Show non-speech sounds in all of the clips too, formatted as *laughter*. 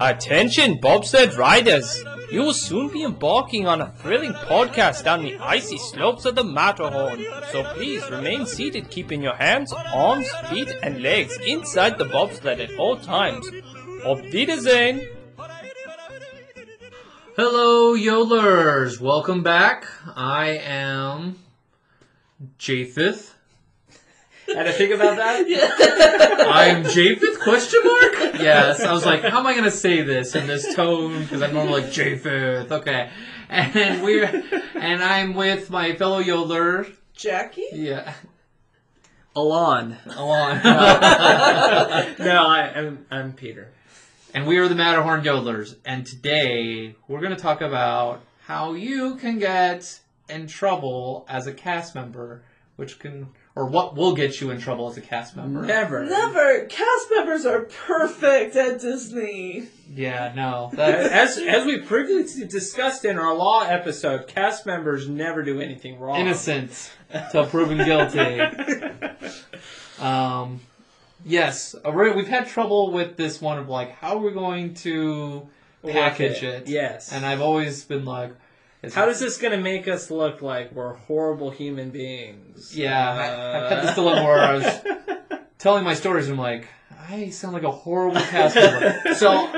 Attention, bobsled riders! You will soon be embarking on a thrilling podcast down the icy slopes of the Matterhorn. So please remain seated, keeping your hands, arms, feet, and legs inside the bobsled at all times. Auf Wiedersehen! Hello, Yodelers! Welcome back. I am Japheth. Had to think about that? I am Japheth? Question mark? Yes. I was like, how am I gonna say this in this tone? Because I'm normally like Japheth. Okay. And we're and I'm with my fellow Yodeler. Jackie? Yeah. Alon. Alon. *laughs* no, I, I'm, I'm Peter. and we are the Matterhorn Yodelers. And today we're gonna talk about how you can get in trouble as a cast member, which can or what will get you in trouble as a cast member. Never. Never. Cast members are perfect at Disney. Yeah, no. That's, As, as we previously discussed in our law episode, cast members never do anything wrong. innocent till proven guilty. *laughs* Um, yes, uh, we're- we've had trouble with this one of like, how are we going to package it? Yes. And I've always been like, is- How is this going to make us look like we're horrible human beings? Yeah, I, I've had this dilemma where I was *laughs* telling my stories. and I'm like, I sound like a horrible cast member. so,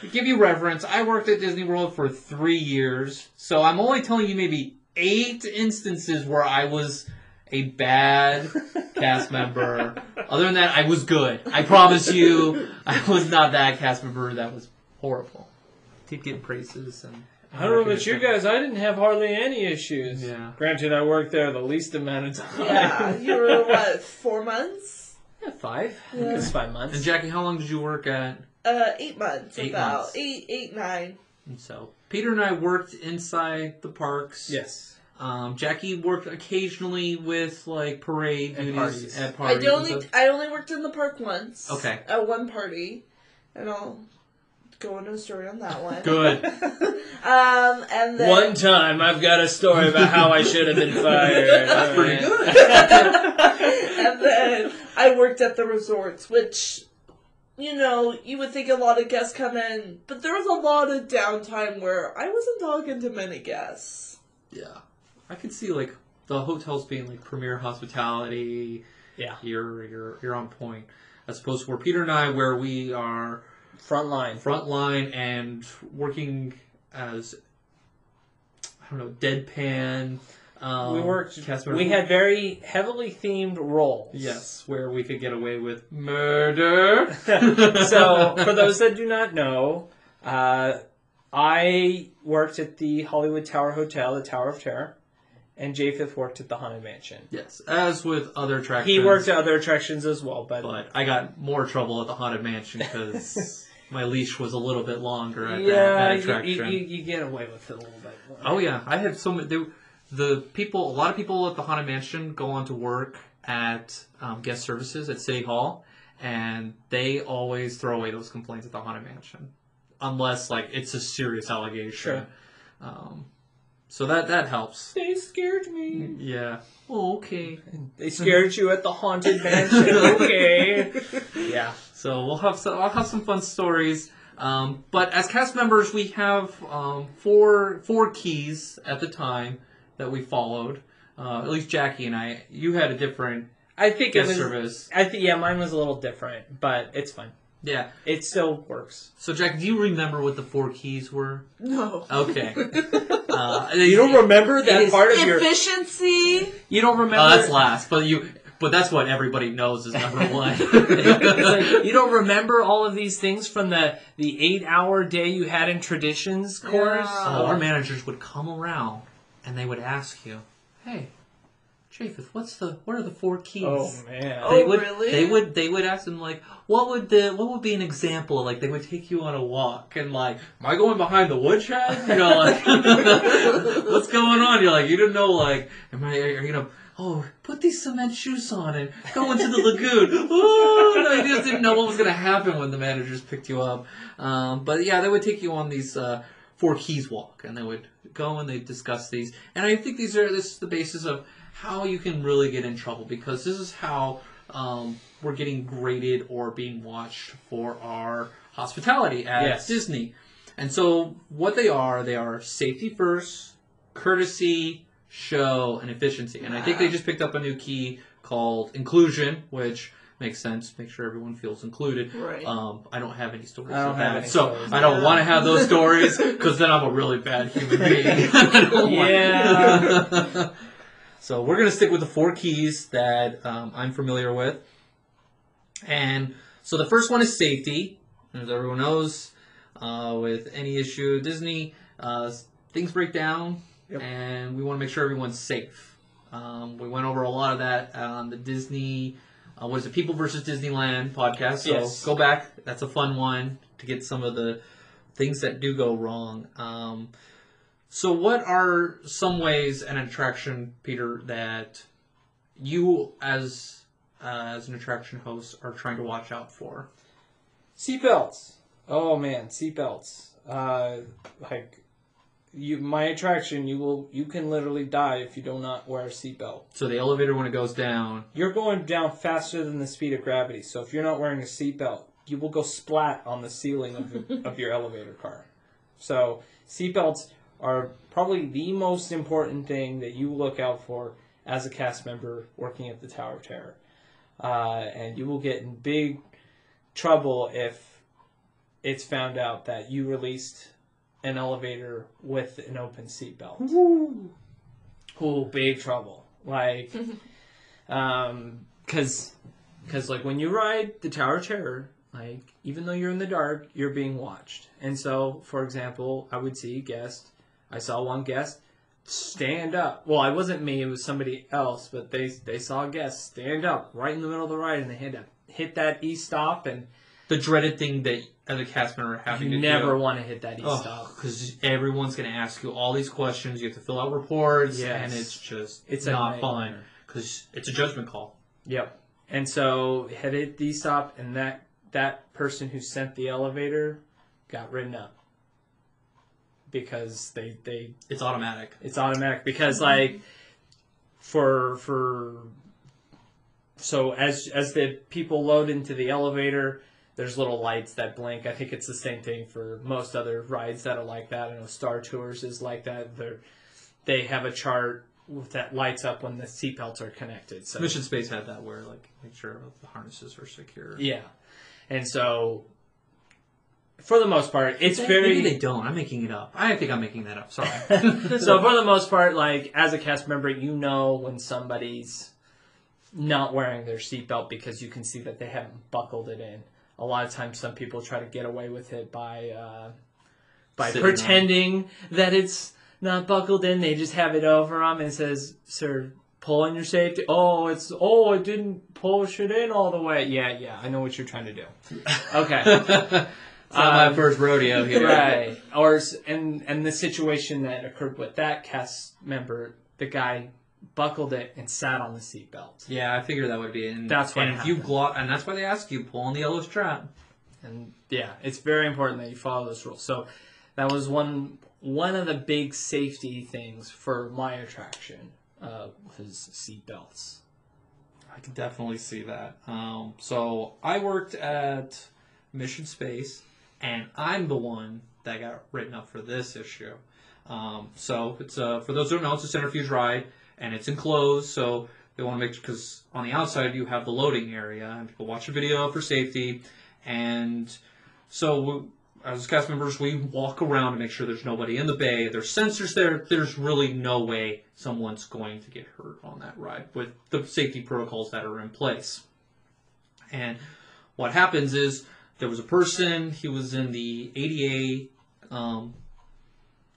to give you reference, I worked at Disney World for three years. So I'm only telling you maybe eight instances where I was a bad cast member. Other than that, I was good. I promise you, I was not that cast member that was horrible. Did get praises and. I don't know about you guys. I didn't have hardly any issues. Yeah. Granted, I worked there the least amount of time. Yeah. You were, *laughs* what, four months? Yeah, five. I think Yeah. it's five months. And Jackie, how long did you work at? Uh, eight months. Eight about. months. Eight, eight, nine. And so Peter and I worked inside the parks. yes. Um, Jackie worked occasionally with like parade And duties parties. at I parties. and only. I only worked in the park once. Okay. At one party. And I'll go into a story on that one. Good. *laughs* um, and then. One time, I've got a story about how I should have been *laughs* fired. That's pretty good. *laughs* and then I worked at the resorts, which, you know, you would think a lot of guests come in, but there was a lot of downtime where I wasn't talking to many guests. yeah, I could see like the hotels being like premier hospitality. Yeah. You're you're you're on point. As opposed to where Peter and I, where we are Front line. frontline and working as I don't know deadpan. Um, we worked. We had very heavily themed roles. Yes, where we could get away with murder. *laughs* so, for *laughs* those that do not know, uh, I worked at the Hollywood Tower Hotel, the Tower of Terror, and Japheth worked at the Haunted Mansion. yes, as with other attractions. He worked at other attractions as well, but, but I got more trouble at the haunted mansion because *laughs* my leash was a little bit longer at that, yeah, that you, attraction. you, you, you get away with it a little bit. oh yeah, I had so many. They, the people, a lot of people at the haunted mansion go on to work at um, guest services at City Hall, and they always throw away those complaints at the haunted mansion, unless like it's a serious allegation. Sure. Um, so that that helps. They scared me. Yeah. Oh, okay. They scared you at the Haunted Mansion. *laughs* okay. Yeah. So we'll have some, I'll have some fun stories. Um, but as cast members, we have um, four four keys at the time that we followed. Uh, at least Jackie and I. You had a different I think it guest was. service. I think yeah, mine was a little different, but it's fine. Yeah. It still works. So Jack, do you remember what the four keys were? No. Okay. *laughs* Uh, You don't remember that part of your. Efficiency. You don't remember. Oh, that's last, but you. But that's what everybody knows is number *laughs* one. Like, *laughs* you don't remember all of these things from the the eight hour day you had in traditions course. Yeah. Uh, our managers would come around and they would ask you, "Hey, Japheth, what's the what are the four keys?" Oh man. Oh, they would, really? They would they would ask them like, what would the what would be an example? Like they would take you on a walk and like, am I going behind the woodshed? You know, like *laughs* what's going on? You're like, you don't know, like, am I are you gonna oh put these cement shoes on and go into the lagoon? Oh, no, you just didn't know what was gonna happen when the managers picked you up. Um, but yeah, they would take you on these uh, four keys walk and they would go and they discuss these. And I think these are this is the basis of how you can really get in trouble because this is how um, we're getting graded or being watched for our hospitality at Yes. Disney. And so what they are, they are safety first, courtesy, show, and efficiency. And I think they just picked up a new key called inclusion, which makes sense. Make sure everyone feels included. Right. Um, I don't have any stories I don't have any so stories. I don't Yeah. want to have those *laughs* stories because then I'm a really bad human being. *laughs* *laughs* I don't want- Yeah. so we're gonna stick with the four keys that um, I'm familiar with, and so the first one is safety. As everyone knows, uh, with any issue Disney, uh, things break down, Yep. and we want to make sure everyone's safe. Um, we went over a lot of that on the Disney, uh, what is it, People versus Disneyland podcast. So Yes. go back. That's a fun one to get some of the things that do go wrong. Um, so, what are some ways an attraction, Peter, that you as uh, as an attraction host are trying to watch out for? Seatbelts. Oh man, seatbelts. Uh, like you, my attraction, you will, you can literally die if you do not wear a seatbelt. So the elevator when it goes down, You're going down faster than the speed of gravity. So if you're not wearing a seatbelt, you will go splat on the ceiling of, *laughs* of your elevator car. So seatbelts are probably the most important thing that you look out for as a cast member working at the Tower of Terror. Uh, and you will get in big trouble if it's found out that you released an elevator with an open seatbelt. Ooh, big trouble. Like, *laughs* um, cause, cause like when you ride the Tower of Terror, like even though you're in the dark, you're being watched. And so, for example, I would see guest. I saw one guest stand up. Well, it wasn't me; it was somebody else. But they they saw a guest stand up right in the middle of the ride, and they had to hit that e stop, and the dreaded thing that as a cast member having you to never do. want to hit that e stop. because everyone's going to ask you all these questions. You have to fill out reports, Yes. and it's just It's not fun because it's a judgment call. Yep. And so had it D stop and that that person who sent the elevator got written up. Because they, they It's automatic. it's automatic because like for for so as as the people load into the elevator there's little lights that blink. I think it's the same thing for most other rides that are like that. I know Star Tours is like that. They're they have a chart that lights up when the seatbelts are connected. So Mission Space had that where like make sure the harnesses are secure. Yeah, and so for the most part, it's Maybe very. Maybe they don't. I'm making it up. I think I'm making that up. Sorry. *laughs* *laughs* so for the most part, like as a cast member, you know when somebody's not wearing their seatbelt because you can see that they haven't buckled it in. A lot of times, some people try to get away with it by uh, by Sitting on pretending that it's not buckled in. They just have it over them and it says, "Sir, pull on your safety." Oh, it's oh, it didn't push it in all the way. Yeah, yeah, I know what you're trying to do. *laughs* Okay. it's not my Um, first rodeo here. right or and and the situation that occurred with that cast member the guy buckled it and sat on the seatbelt Yeah, I figured that would be. And, That's what And if you gloss, and that's why they ask you pull on the yellow strap. and yeah it's very important that you follow those rules so that was one one of the big safety things for my attraction uh, was seatbelts I can definitely see that. Um, so I worked at Mission Space, and I'm the one that got written up for this issue. Um, so it's uh, for those who don't know, it's a centrifuge ride, and it's enclosed. So they want to make because on the outside you have the loading area, and people watch a video for safety, and so. We, as cast members, we walk around to make sure there's nobody in the bay. There's sensors there. There's really no way someone's going to get hurt on that ride with the safety protocols that are in place. And what happens is there was a person, he was in the ADA um,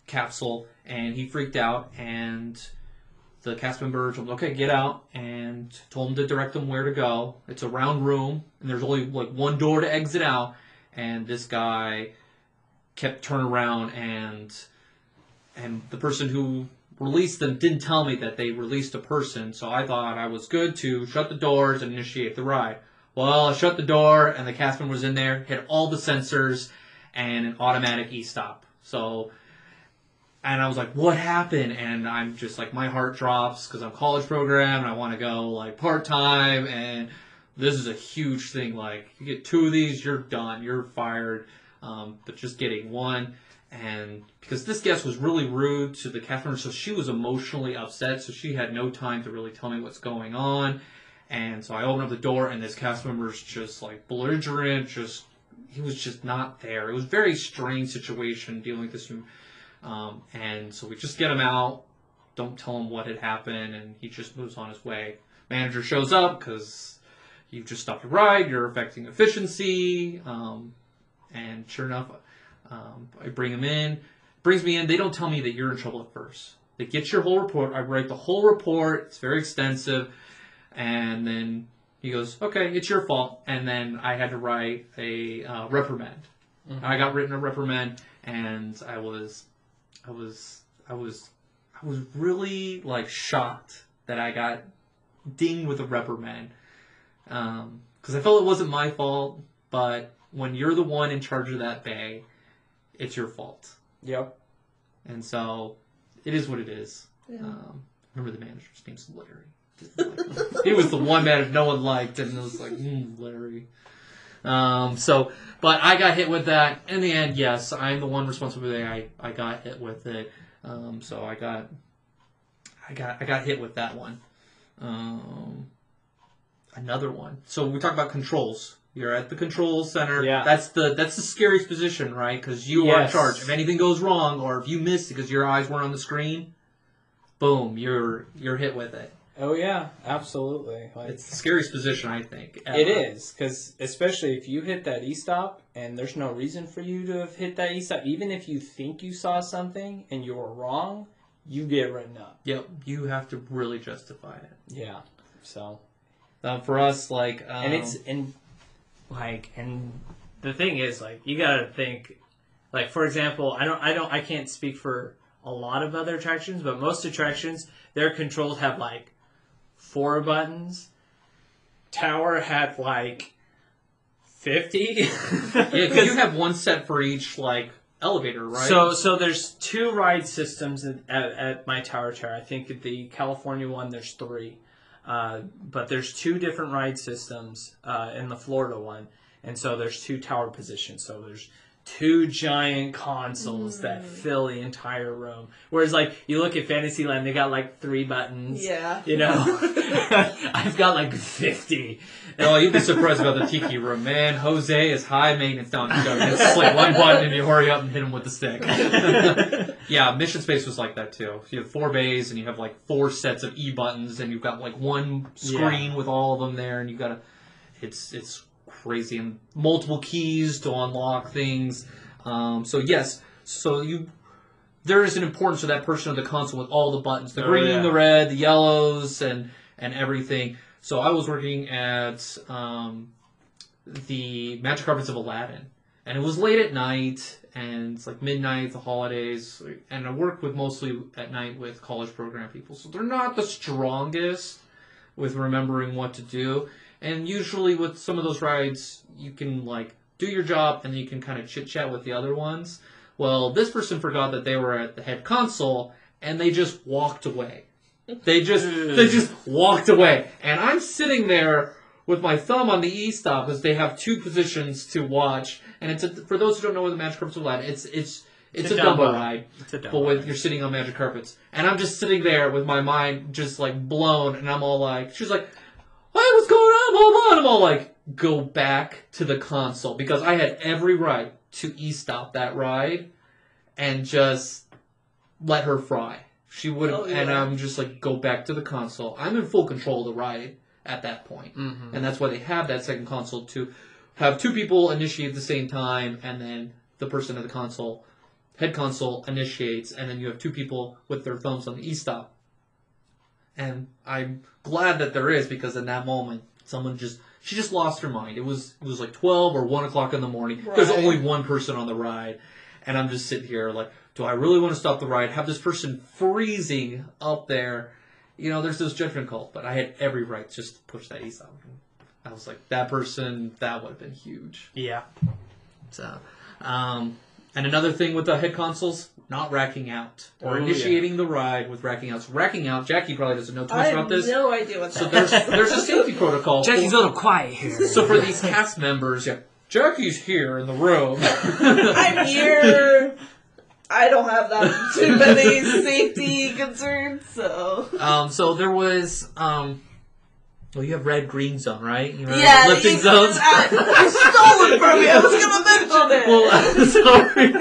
capsule, and he freaked out, and the cast member told okay, get out, and told him to direct them where to go. It's a round room, and there's only like one door to exit out, and this guy kept turning around, and and the person who released them didn't tell me that they released a person, so I thought I was good to shut the doors and initiate the ride. Well, I shut the door, and the cast member was in there, hit all the sensors, and an automatic e-stop. So, and I was like, what happened? And I'm just like, my heart drops because I'm college program, and I want to go like part-time, and this is a huge thing. Like you get two of these, you're done, you're fired. Um, but just getting one, and because this guest was really rude to the member, so she was emotionally upset, so she had no time to really tell me what's going on. And so I opened up the door, and this cast member's just like belligerent, just he was just not there. It was a very strange situation dealing with this. Um, and so we just get him out, don't tell him what had happened, and he just moves on his way. Manager shows up because you've just stopped a ride, you're affecting efficiency. Um, and sure enough, um, I bring him in, brings me in. They don't tell me that you're in trouble at first. They get your whole report. I write the whole report. It's very extensive, and then he goes, "Okay, it's your fault." And then I had to write a uh, reprimand. Mhm. I got written a reprimand, and I was, I was, I was, I was really like shocked that I got dinged with a reprimand because I felt it wasn't my fault. But when you're the one in charge of that bay, it's your fault, Yep. and so it is what it is. Yeah. Um, remember the manager's name's Larry. Like he was the one man no one liked, and it was like, mm, Larry. Um, so, but I got hit with that. In the end, yes, I'm the one responsible. I I got hit with it. Um, so I got, I got I got hit with that one. Um, another one. So we talk about controls. You're at the control center. Yeah. That's the that's the scariest position, right? Because you are in Yes. charge. If anything goes wrong, or if you miss it because your eyes weren't on the screen, boom, you're you're hit with it. Oh yeah, absolutely. Like, It's the scariest position, I think. ever. It is because especially if you hit that e-stop and there's no reason for you to have hit that e-stop, even if you think you saw something and you were wrong, you get written up. Yep. You have to really justify it. Yeah. So Uh, for us, like, um, and it's and like and the thing is like you gotta think like for example I don't I don't I can't speak for a lot of other attractions but most attractions their controls have like four buttons. Tower had like fifty. *laughs* yeah, 'cause you have one set for each like elevator, right? So, so there's two ride systems at, at, at my tower chair. I think at the California one, there's three, uh, but there's two different ride systems uh, in the Florida one, and so there's two tower positions. So there's two giant consoles that hmm. fill the entire room. Whereas, like you look at Fantasyland, they got like three buttons. Yeah. You know, *laughs* *laughs* I've got like fifty. Oh, you'd be surprised about the tiki room, man. Jose is high maintenance down It's just like one *laughs* button and you hurry up and hit him with the stick. yeah, Mission Space was like that too. You have four bays and you have like four sets of E buttons and you've got like one screen with all of them there and you've gotta. It's it's crazy and multiple keys to unlock things. Um, so yes, so you. There is an importance to that portion of the console with all the buttons, the Oh, green, yeah. the red, the yellows, and and everything. So I was working at um, the Magic Carpets of Aladdin, and it was late at night, and it's like midnight, the holidays, and I work with mostly at night with college program people, so they're not the strongest with remembering what to do. And usually with some of those rides, you can like do your job, and you can kind of chit chat with the other ones. Well, this person forgot that they were at the head console, and they just walked away. They just they just walked away, and I'm sitting there with my thumb on the E stop because they have two positions to watch, and it's a, for those who don't know what the Magic Carpets of Aladdin, it's it's it's, It's a a Dumbo Dumbo. ride, It's a dumb but with ride. you're sitting on magic carpets, and I'm just sitting there with my mind just like blown, and I'm all like, she's like, "Hey, what's going on?" Blah blah. And I'm all like, "Go back to the console," because I had every right to E stop that ride, and just let her fry. She would, Oh, and. I'm just like, go back to the console. I'm in full control of the ride at that point, Mhm. and that's why they have that second console to have two people initiate at the same time, and then the person at the console, head console, initiates, and then you have two people with their thumbs on the e-stop. And I'm glad that there is because in that moment, someone just she just lost her mind. It was it was like twelve or one o'clock in the morning. There's only one person on the ride, and I'm just sitting here like, do I really want to stop the ride? Have this person freezing up there? You know, there's this judgment call, but I had every right just to push that e-stop. I was like, that person, that would have been huge. Yeah. So, um, and another thing with the head consoles, not racking out or Oh, yeah. initiating the ride with racking out. Racking out, Jackie probably doesn't know too much about this. I have no idea what that So there's is. there's a safety protocol. Jackie's a little quiet here. *laughs* so for these cast members, yeah, Jackie's here in the room. *laughs* I'm here. I don't have that too many *laughs* safety concerns, so Um, so there was um, well, you have red green zone, right? You remember yeah. lifting you- zones. *laughs* I, I stole it from you. I was gonna mention it. well, *laughs* sorry. *laughs*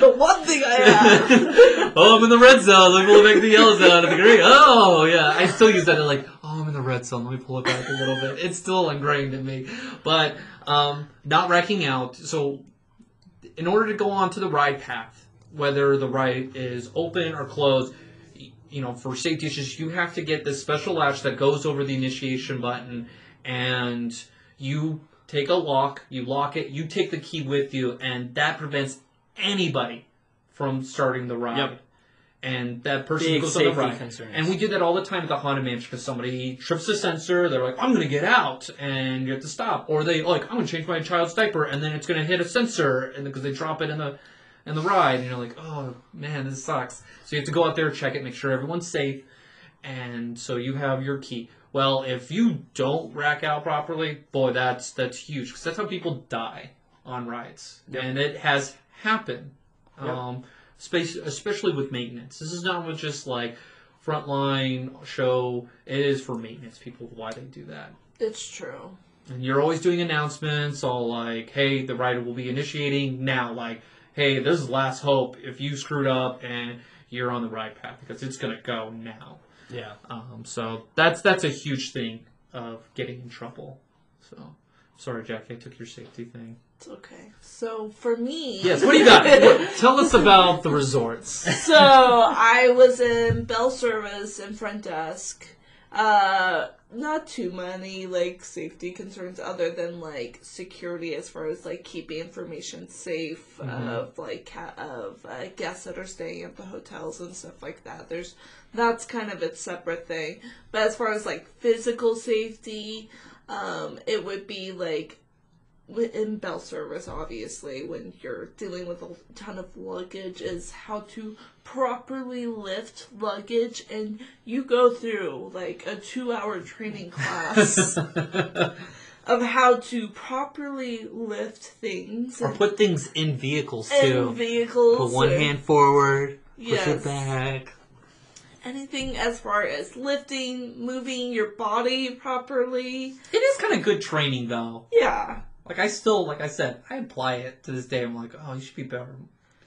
the one thing I have. oh, I'm in the red zone. Let me pull it back to the yellow zone. And the green. Oh, yeah. I still use that. Like, oh, I'm in the red zone. Let me pull it back a little bit. It's still ingrained in me. But um, not wrecking out. So, in order to go on to the ride path, whether the ride is open or closed, you know, for safety issues, you have to get this special latch that goes over the initiation button, and you take a lock, you lock it, you take the key with you, and that prevents anybody from starting the ride. Yep. And that person Big goes on the safety ride. concerns. And we did that all the time at the Haunted Mansion because somebody trips the sensor, they're like, I'm going to get out, and you have to stop. Or they, like, I'm going to change my child's diaper, and then it's going to hit a sensor, and because they drop it in the in the ride, and you're like, oh, man, this sucks. So you have to go out there, check it, make sure everyone's safe, and so you have your key. Well, if you don't rack out properly, boy, that's that's huge because that's how people die on rides, Yep. and it has happened. Yep. Um, space, especially with maintenance. This is not with just like frontline show. It is for maintenance people why they do that. It's true. And you're always doing announcements, all like, "Hey, the ride will be initiating now." Like, "Hey, this is last hope. If you screwed up and you're on the right path because it's gonna go now." yeah. Um, so that's that's a huge thing of getting in trouble. So sorry, Jackie, I took your safety thing. It's okay. So for me, Yes, what do you got? *laughs* What- tell us about the resorts. so I was in bell service and front desk. Uh, not too many like safety concerns other than like security as far as like keeping information safe Mhm. of like ca- of uh, guests that are staying at the hotels and stuff like that. There's that's kind of its separate thing. But as far as like physical safety, um, it would be like in bell service, obviously, when you're dealing with a ton of luggage, is how to properly lift luggage, and you go through like a two-hour training class *laughs* of how to properly lift things or put things in vehicles too. vehicles. Put one or hand forward, push Yes. it back. anything as far as lifting, moving your body properly. It is kind of good training though. Yeah. Like I still, like I said, I apply it to this day. I'm like, oh, you should be better,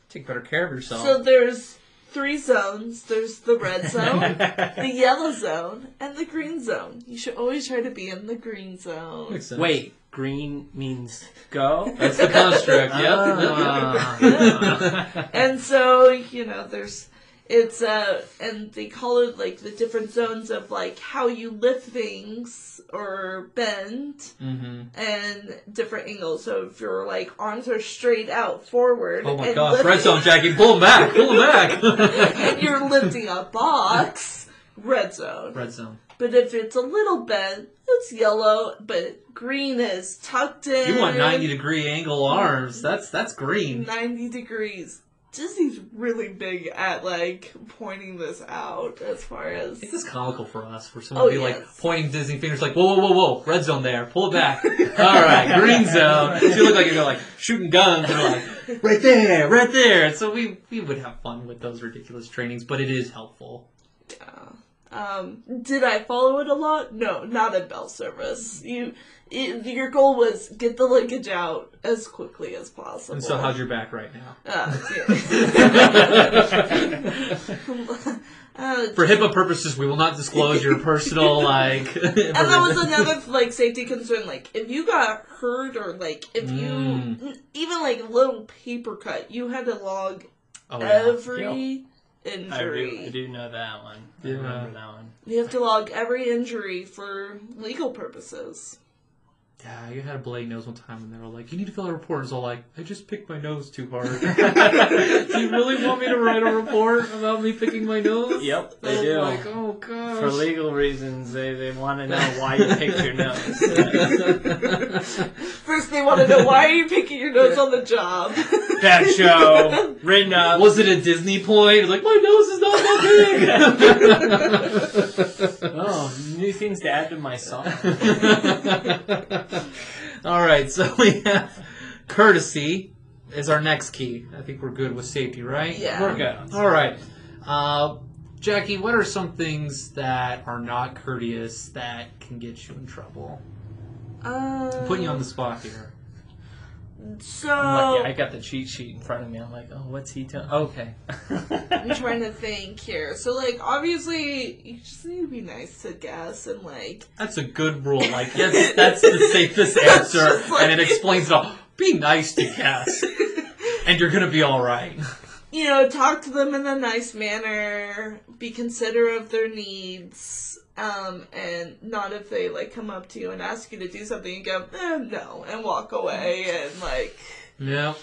take better care of yourself. So there's three zones. There's the red *laughs* zone. the *laughs* yellow zone and the green zone. You should always try to be in the green zone. Makes sense. Wait, green means go? that's the construct. Ah. Yep. *laughs* And so, you know, there's it's uh and they call it like the different zones of like how you lift things or bend mm-hmm. and different angles. So if your like arms are straight out forward Oh my lifting- red zone, Jackie, pull him back, pull him back. *laughs* and you're lifting a box, red zone. red zone. But if it's a little bent, it's yellow, but green is tucked in. You want 90 degree angle arms. That's that's green. 90 degrees. Disney's really big at like pointing this out as far as It's comical for us, for someone Oh, to be like pointing Disney fingers, like, whoa, whoa, whoa, whoa, red zone there, pull it back. *laughs* All right, green zone. So you look like you're like shooting guns, and like, *laughs* right there, right there. And so we we would have fun with those ridiculous trainings, but it is helpful. Yeah. Um, did I follow it a lot? No, not in bell service. You, it, your goal was get the linkage out as quickly as possible. And so, how's your back right now? Uh, yeah. *laughs* uh, For HIPAA purposes, we will not disclose your personal like. *laughs* and that was another like safety concern. Like if you got hurt or like if you Mm. even like a little paper cut, you had to log Oh, yeah. every I do, injury. I do know that one. I remember that one. You have to log every injury for legal purposes. Yeah, you had a blade nose one time, and they were like, "You need to fill out a report." It's all like, "I just picked my nose too hard." *laughs* do you really want me to write a report about me picking my nose? Yep, they do. Like, oh gosh. For legal reasons, they, they want to know why you picked your nose. *laughs* First, they want to know why are you picking your nose on the job? *laughs* That show written up. Was it a Disney point? Like my nose is not that big. *laughs* Oh, new things to add to my song. *laughs* All right, so we have courtesy is our next key. I think we're good with safety, right? Yeah. We're good. All right, uh, Jackie. What are some things that are not courteous that can get you in trouble? Um, I'm putting you on the spot here. So like, yeah, I got the cheat sheet in front of me. I'm like, oh, what's he telling? Okay. *laughs* I'm trying to think here. So like obviously you just need to be nice to guests and like That's a good rule. Like, *laughs* yes, that's the safest answer, like- and it explains it all. Be nice to guests, *laughs* and you're gonna be all right. you know, talk to them in a nice manner, be considerate of their needs, um, and not if they like come up to you and ask you to do something and go, eh, no, and walk away and like Yeah,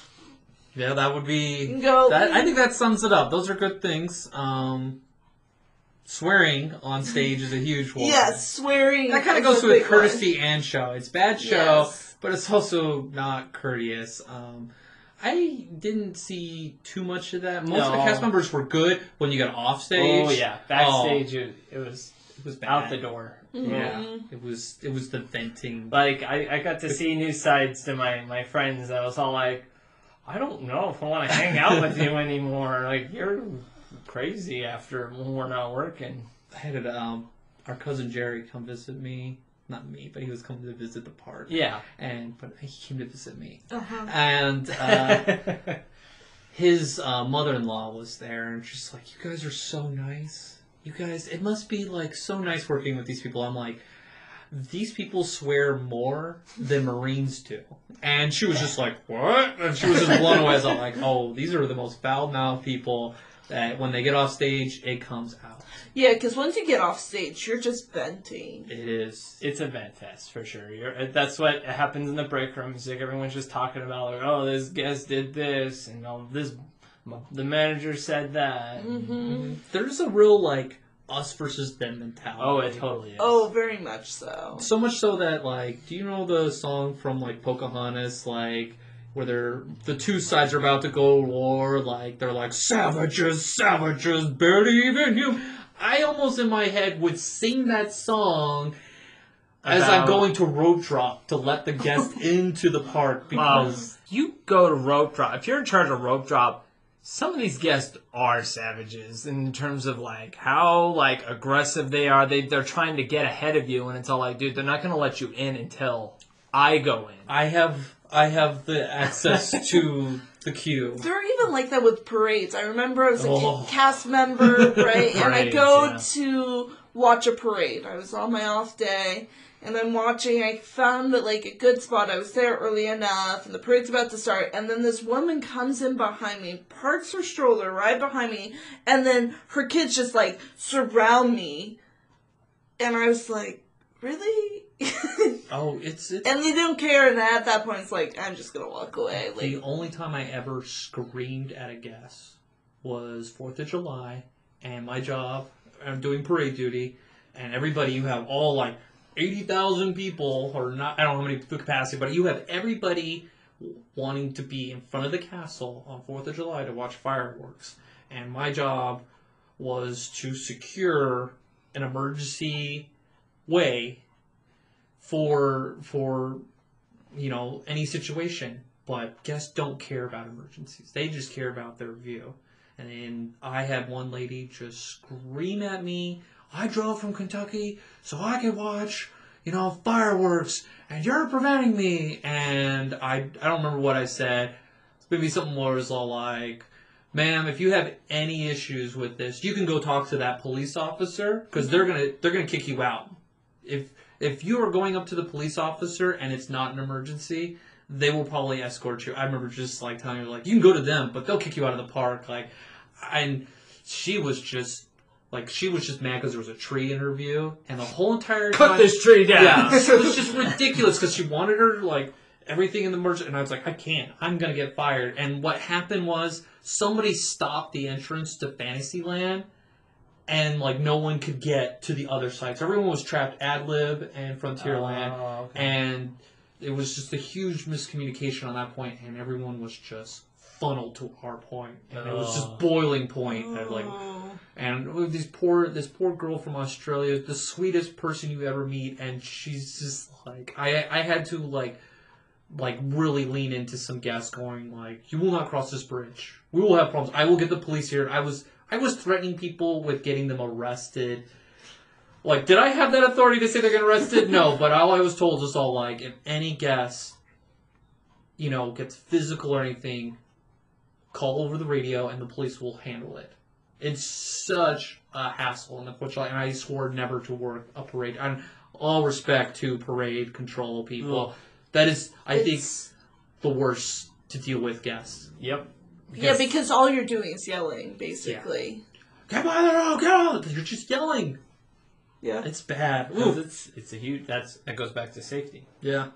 yeah, that would be. go. That I think that sums it up. Those are good things. Um, swearing on stage is a huge one. yes, swearing. that kind of is goes a with big one. courtesy and show. It's bad show, Yes. but it's also not courteous. Um, I didn't see too much of that. Most of the cast members were good when you got off stage. oh yeah, backstage it, it was It was bad. out the door. Mhm. Yeah. It was it was the venting. Like I, I got to see new sides to my my friends. I was all like, I don't know if I want to hang out with you anymore. Like you're crazy after when we're not working. I had um, our cousin Jerry come visit me. Not me, but he was coming to visit the park. Yeah. And but he came to visit me. Uh-huh. And uh, *laughs* his uh, mother-in-law was there, and she's like, "You guys are so nice. You guys, it must be like so nice working with these people." I'm like, "These people swear more than Marines do," and she was just like, "What?" And she was just blown away. So I'm like, "Oh, these are the most foul-mouthed people that when they get off stage, it comes out. Yeah, because once you get off stage, you're just venting. It is." it's a vent fest for sure. You're, that's what happens in the break rooms. Like everyone's just talking about, like, oh, this guest did this, and all this, the manager said that. hmm There's a real like us versus them mentality. Oh, it totally is. Oh, very much so. So much so that like, do you know the song from like Pocahontas, like where they're the two sides are about to go to war, like they're like savages, savages, barely even you. I almost in my head would sing that song as I'm going to rope drop to let the guest *laughs* into the park because Um, you go to rope drop. If you're in charge of rope drop, some of these guests are savages in terms of like how like aggressive they are. They they're trying to get ahead of you, and it's all like, dude, they're not gonna let you in until I go in. I have I have the access *laughs* to the queue. They're even like that with parades. I remember I was a Oh. cast member, right? and I Parades, go yeah. to watch a parade. I was on my off day, and I'm watching. I found that like a good spot. I was there early enough, and the parade's about to start. And then this woman comes in behind me, parks her stroller right behind me, and then her kids just like surround me, and I was like, really? *laughs* Oh, it's it's and they don't care. And at that point, it's like I'm just gonna walk away. Like The only time I ever screamed at a guest was Fourth of July, and my job. I'm doing parade duty, and everybody you have all like eighty thousand people, or not. I don't know how many the capacity, but you have everybody wanting to be in front of the castle on Fourth of July to watch fireworks, and my job was to secure an emergency way for for you know any situation. But guests don't care about emergencies. They just care about their view and then i had one lady just scream at me i drove from kentucky so i could watch you know fireworks and you're preventing me and i i don't remember what i said maybe something more was all like ma'am if you have any issues with this you can go talk to that police officer because they're gonna they're gonna kick you out if if you are going up to the police officer and it's not an emergency, they will probably escort you. I remember just like telling her like you can go to them, but they'll kick you out of the park. Like, and she was just like she was just mad because there was a tree in her view, and the whole entire Cut time, this tree down. yeah, *laughs* it was just ridiculous because she wanted her like everything in the merge, and I was like, I can't. I'm gonna get fired. And what happened was somebody stopped the entrance to Fantasyland, and like no one could get to the other side. So everyone was trapped ad lib and Frontierland, Oh, okay. and it was just a huge miscommunication on that point, and everyone was just funneled to our point, and it was Oh. just boiling point, and like, Oh. and with this poor this poor girl from Australia, the sweetest person you ever meet, and she's just like, I I had to like. Like really lean into some guests going like, "You will not cross this bridge. We will have problems. I will get the police here." I was I was threatening people with getting them arrested. Like, did I have that authority to say they're getting arrested? No, *laughs* but all I was told was all like, if any guest, you know, gets physical or anything, call over the radio and the police will handle it. It's such a hassle, and unfortunately, and I swore never to work a parade. And all respect to parade control people, Ugh. that is, I think, the worst to deal with guests. Yep. yeah, because all you're doing is yelling, basically. Get by the road, get on! You're just yelling. Yeah. It's bad. Ooh. it's it's a huge that's that goes back to safety. Yeah.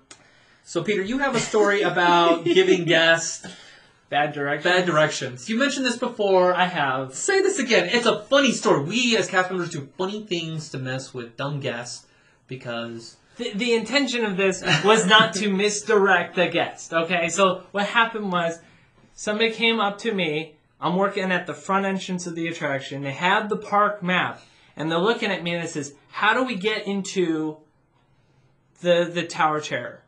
So, Peter, you have a story about *laughs* giving guests Bad direction. bad directions. You mentioned this before. I have. Say this again. It's a funny story. We, as cast members, do funny things to mess with dumb guests because. The, the intention of this was not to *laughs* misdirect the guest. Okay, so what happened was somebody came up to me. I'm working at the front entrance of the attraction. They had the park map, and they're looking at me and it says, "How do we get into the the Tower Chair?"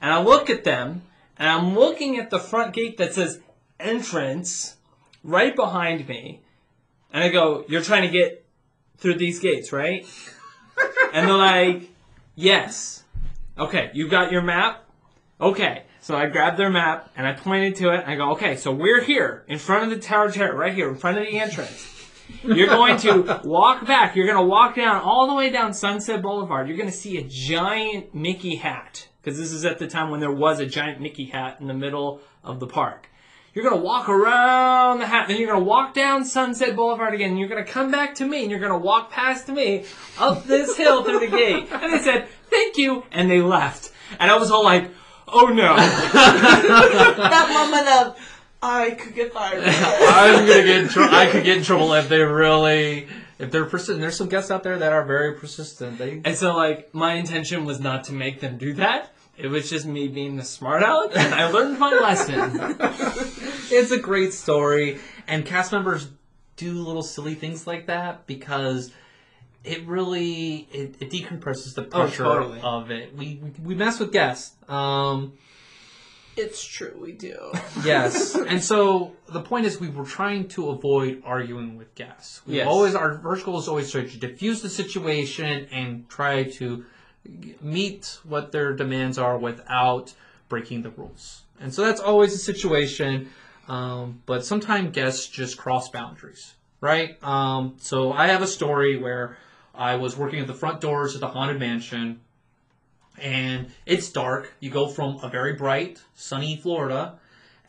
And I look at them, and I'm looking at the front gate that says entrance right behind me, and I go, "You're trying to get through these gates, right?" *laughs* and they're like, Yes. Okay, you got your map? Okay. So I grabbed their map and I pointed to it and I go, okay, so we're here in front of the tower chair, right here, in front of the entrance. You're going to *laughs* walk back. You're going to walk down all the way down Sunset Boulevard. You're going to see a giant Mickey hat. Because this is at the time when there was a giant Mickey hat in the middle of the park. You're going to walk around the hat, then you're going to walk down Sunset Boulevard again, and you're going to come back to me, and you're going to walk past me up this hill through the gate. And they said, thank you, and they left. And I was all like, oh no. *laughs* that moment of, I could get fired. I'm gonna get in trouble. I could get in trouble if they really, if they're persistent. There's some guests out there that are very persistent. They and so, like, my intention was not to make them do that. It was just me being the smart aleck, and I learned my lesson. *laughs* it's a great story, and cast members do little silly things like that because it really it, it decompresses the Oh, pressure totally. of it. We, we we mess with guests. Um, it's true, we do. *laughs* yes, and so the point is we were trying to avoid arguing with guests. We Yes. always our first goal is always to diffuse the situation and try to meet what their demands are without breaking the rules. And so that's always the situation. Um, but sometimes guests just cross boundaries, right? Um, so I have a story where I was working at the front doors of the haunted mansion, and it's dark. You go from a very bright, sunny Florida,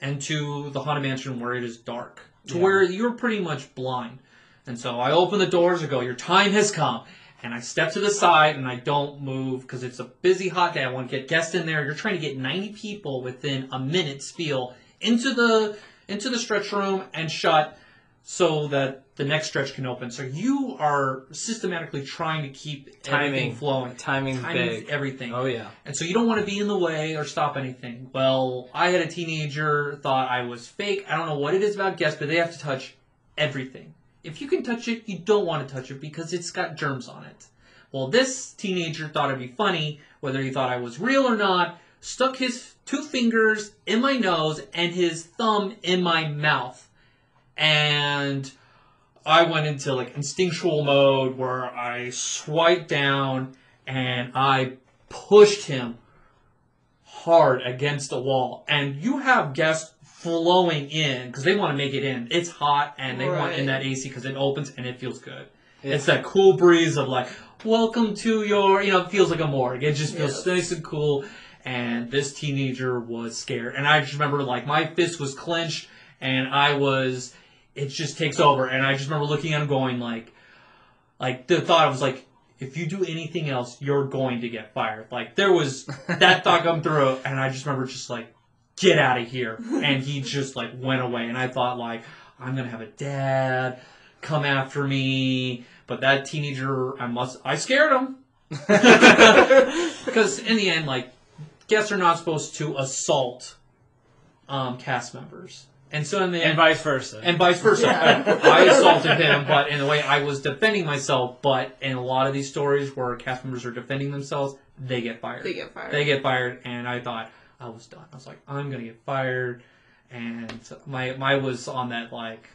and to the haunted mansion where it is dark, to Yeah. where you're pretty much blind. And so I open the doors and go, "Your time has come." And I step to the side and I don't move because it's a busy hot day. I want to get guests in there. You're trying to get 90 people within a minute spiel into the into the stretch room and shut so that the next stretch can open. So you are systematically trying to keep everything Timing. flowing. Timing's Timing big. everything. Oh, yeah. And so you don't want to be in the way or stop anything. Well, I had a teenager thought I was fake. I don't know what it is about guests, but they have to touch everything. If you can touch it, you don't want to touch it because it's got germs on it. Well, this teenager thought it'd be funny, whether he thought I was real or not, stuck his two fingers in my nose and his thumb in my mouth. And I went into like instinctual mode where I swiped down and I pushed him hard against the wall. And you have guests flowing in because they want to make it in. It's hot and they want in that AC because it opens and it feels good. Yeah. It's that cool breeze of like, welcome to your, you know, it feels like a morgue. It just feels Yes. nice and cool. And this teenager was scared. And I just remember like my fist was clenched and I was, it just takes over. And I just remember looking at him going like, like the thought was like, if you do anything else, you're going to get fired. Like there was *laughs* that thought come through, and I just remember just like, get out of here. And he just like went away, and I thought like, I'm gonna have a dad come after me, but that teenager, I must, I scared him *laughs* *laughs* because in the end, like. guests are not supposed to assault um, cast members. And so in the And vice versa. and vice versa. Yeah. I assaulted him, but in a way I was defending myself. But in a lot of these stories where cast members are defending themselves, they get fired. They get fired. They get fired, and I thought I was done. I was like, I'm gonna get fired, and my my was on that like,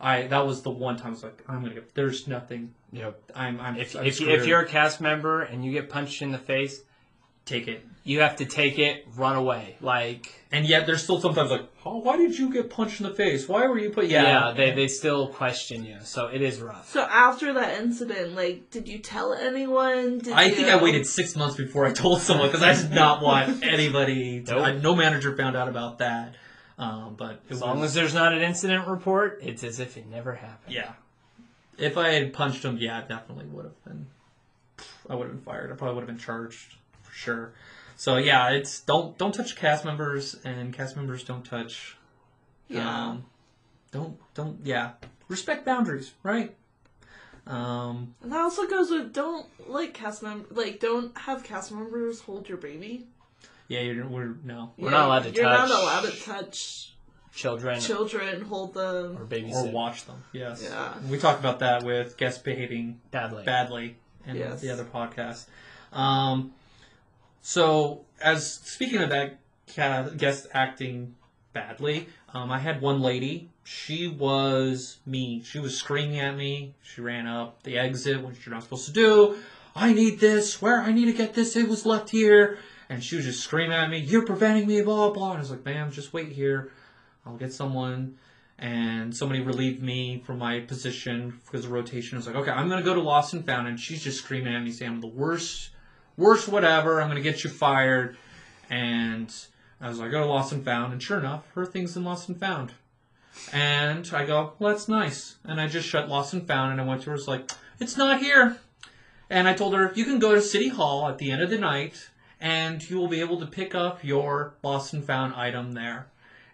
I that was the one time I was like, I'm gonna get. There's nothing. Yep. I'm I'm If, I'm if, you, if you're a cast member and you get punched in the face, take it. You have to take it, run away. Like, And yet there's still sometimes like, oh, why did you get punched in the face? Why were you put? yeah, Yeah, they, they still question you. So it is rough. So after that incident, like, did you tell anyone? Did I you... think I waited six months before I told someone because I did not want anybody. To, Nope. I- no manager found out about that. Um, but it As was, long as there's not an incident report, it's as if it never happened. yeah, if I had punched him, yeah, it definitely would have been. I would have been fired. I probably would have been charged for sure. So yeah, it's don't don't touch cast members, and cast members don't touch. Yeah. Um, don't don't yeah. Respect boundaries, right? Um, And that also goes with don't like cast mem like don't have cast members hold your baby. yeah, you're we're no We're not allowed to touch. You're touch- not allowed to touch Children children, hold them. or babies or watch them. Yes. Yeah. We talked about that with guests behaving badly. badly in Yes. the other podcast. Um, so, as speaking of that ca- guest acting badly, um, I had one lady. She was mean. She was screaming at me. She ran up the exit, which you're not supposed to do. I need this. Where I need to get this. It was left here. And she was just screaming at me. You're preventing me. Blah blah. And I was like, ma'am, just wait here. I'll get someone and somebody relieved me from my position because of rotation. I was like, okay, I'm gonna go to Lost and Found, and she's just screaming at me, saying I'm the worst, worst whatever. I'm gonna get you fired. And I was like, go to Lost and Found, and sure enough, her thing's in Lost and Found. And I go, well, that's nice. And I just shut Lost and Found, and I went to her, was like, it's not here. And I told her, you can go to City Hall at the end of the night, and you will be able to pick up your Lost and Found item there.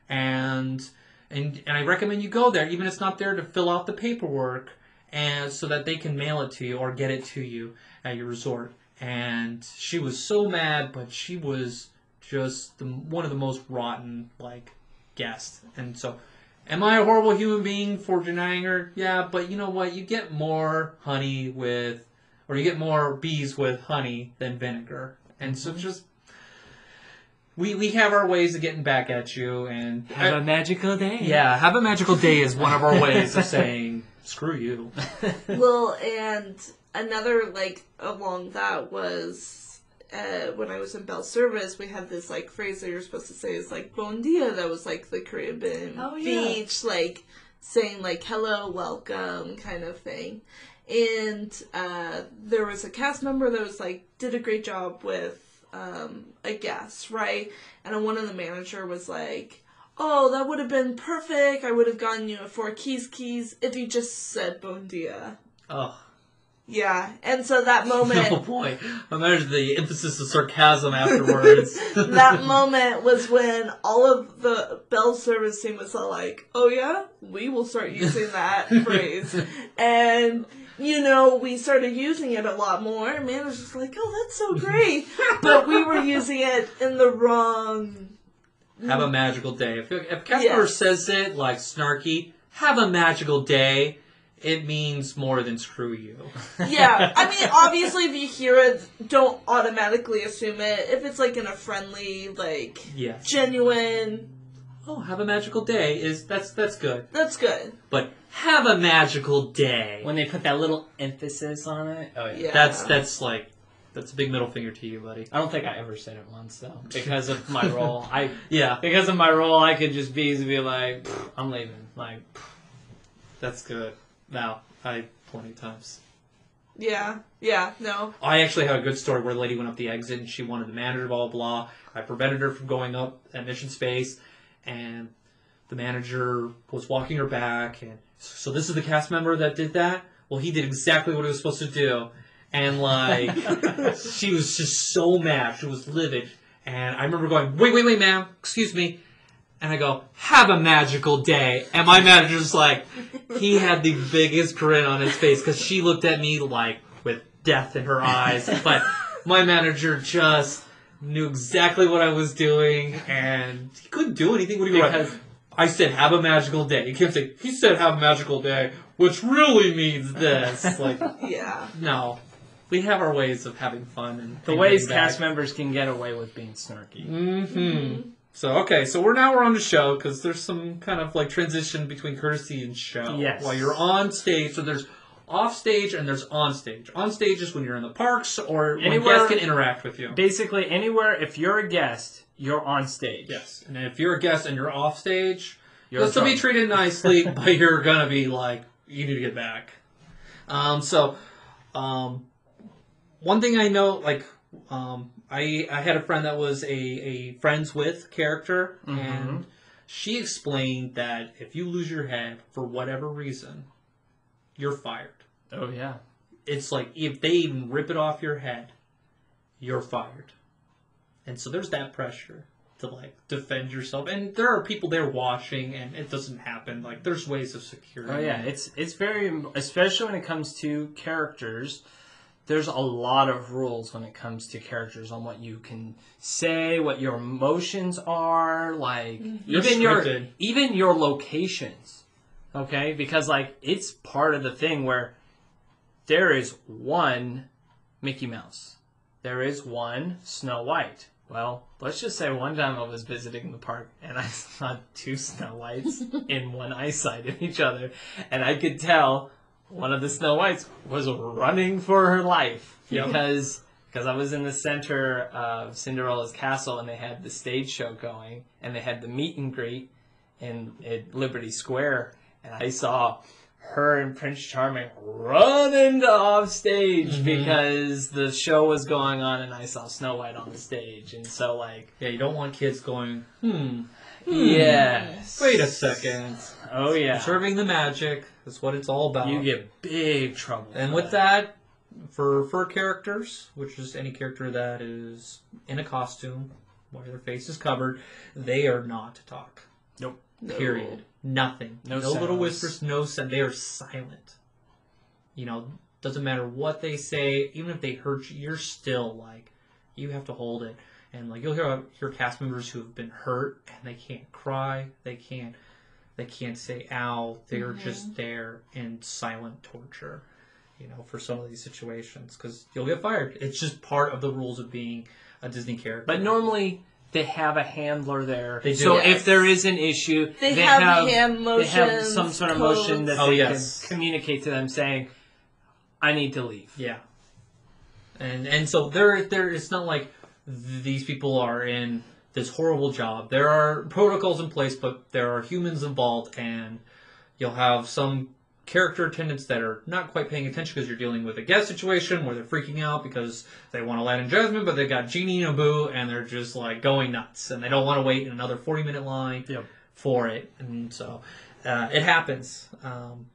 And and and I recommend you go there, even if it's not there to fill out the paperwork, and so that they can mail it to you or get it to you at your resort. And she was so mad, but she was just the, one of the most rotten like guests. And so, am I a horrible human being for denying her? Yeah, but you know what? You get more honey with, or you get more bees with honey than vinegar. And so mm-hmm. just. We, we have our ways of getting back at you, and Have a magical day. yeah, have a magical day is one of our ways of *laughs* saying screw you. *laughs* well, and another like along that was uh, when I was in Bell Service, we had this like phrase that you're supposed to say is like "Bon dia." That was like the Caribbean Oh, yeah. beach, like saying like "Hello, welcome" kind of thing. And uh, there was a cast member that was like did a great job with um, a guest, right? And one of the manager was like, "Oh, that would have been perfect. I would have gotten you a four keys keys if you just said bon dia." Oh, Yeah, and so that *laughs* moment. oh boy! Imagine the emphasis of sarcasm afterwards. *laughs* that moment was when all of the Bell service team was all like, "Oh yeah, we will start using that *laughs* phrase," and you know we started using it a lot more. And man was just like, "Oh, that's so great," but we were *laughs* using it in the wrong. have a magical day. If if Casper says it like snarky, have a magical day. It means more than screw you. Yeah, I mean, obviously, if you hear it, don't automatically assume it. If it's like in a friendly, like Yes. genuine, Oh, have a magical day is that's that's good. that's good. But have a magical day. When they put that little emphasis on it. Oh yeah. Yeah. That's that's like that's a big middle finger to you, buddy. I don't think I ever said it once though, because of my role. I *laughs* Yeah, because of my role, I could just be be like, I'm leaving. Like, that's good. Now I plenty of times. Yeah, yeah, no. I actually had a good story where the lady went up the exit and she wanted the manager, blah, blah, blah. I prevented her from going up at mission space, and the manager was walking her back. And so, this is the cast member that did that? Well, he did exactly what he was supposed to do. And, like, *laughs* she was just so mad. She was livid. And I remember going, wait, wait, wait, ma'am, excuse me. And I go, have a magical day. And my manager's like, he had the biggest grin on his face because she looked at me like with death in her eyes. But my manager just knew exactly what I was doing, and he couldn't do anything. What do you Because- want? I said, "Have a magical day." He kept saying, "He said, have a magical day," which really means this. *laughs* like, Yeah. no, we have our ways of having fun and The ways cast members can get away with being snarky. Mm-hmm. So okay, so we're now we're on the show because there's some kind of like transition between courtesy and show. Yes. While you're on stage, so there's off stage and there's on stage. On stage is when you're in the parks or when guests can interact with you. Basically, anywhere if you're a guest, you're on stage. Yes. And if you're a guest and you're off stage, You're still be treated nicely, *laughs* but you're gonna be like, you need to get back. Um, so, um, one thing I know, like, um, I I had a friend that was a, a friends with character, Mhm. and she explained that if you lose your head for whatever reason, you're fired. Oh yeah. It's like if they even rip it off your head, you're fired. And so there's that pressure to like defend yourself. And there are people there watching and it doesn't happen. Like there's ways of security. Oh yeah, it's it's very especially when it comes to characters. There's a lot of rules when it comes to characters on what you can say, what your emotions are, like mm-hmm. You're even your even your locations. Okay? Because like it's part of the thing where there is one Mickey Mouse. There is one Snow White. Well, let's just say one time I was visiting the park and I *laughs* saw two Snow Whites *laughs* in one eyesight of each other, and I could tell one of the Snow Whites was running for her life *laughs* Yep. because because I was in the center of Cinderella's castle and they had the stage show going and they had the meet and greet in at Liberty Square, and I saw her and Prince Charming running off stage Mhm. because the show was going on and I saw Snow White on the stage, and so like Yeah, you don't want kids going, hmm, yes, wait a second. oh yeah, Serving the magic is what it's all about. you get big trouble. And with that, for for characters, which is any character that is in a costume, where their face is covered, they are not to talk. Nope. Period. Nothing. No No, little whispers. No sound. They are silent. You know, doesn't matter what they say. Even if they hurt you, you're still like, you have to hold it. And like you'll hear hear cast members who have been hurt and they can't cry. They can't. They can't say "ow." They're mm-hmm. just there in silent torture. You know, for some of these situations, because you'll get fired. It's just part of the rules of being a Disney character. But normally they have a handler there. They do. So Yes. if there is an issue, They, have, hand they motions. have some sort of motion that Oh, they yes. can communicate to them saying, "I need to leave." Yeah, and and so there there it's not like these people are in this horrible job. There are protocols in place, but there are humans involved, and you'll have some character attendants that are not quite paying attention because you're dealing with a guest situation where they're freaking out because they want Aladdin Jasmine, but they got Genie and Abu, and they're just like going nuts, and they don't want to wait in another 40 minute line Yep. for it, and so uh, it happens. Um,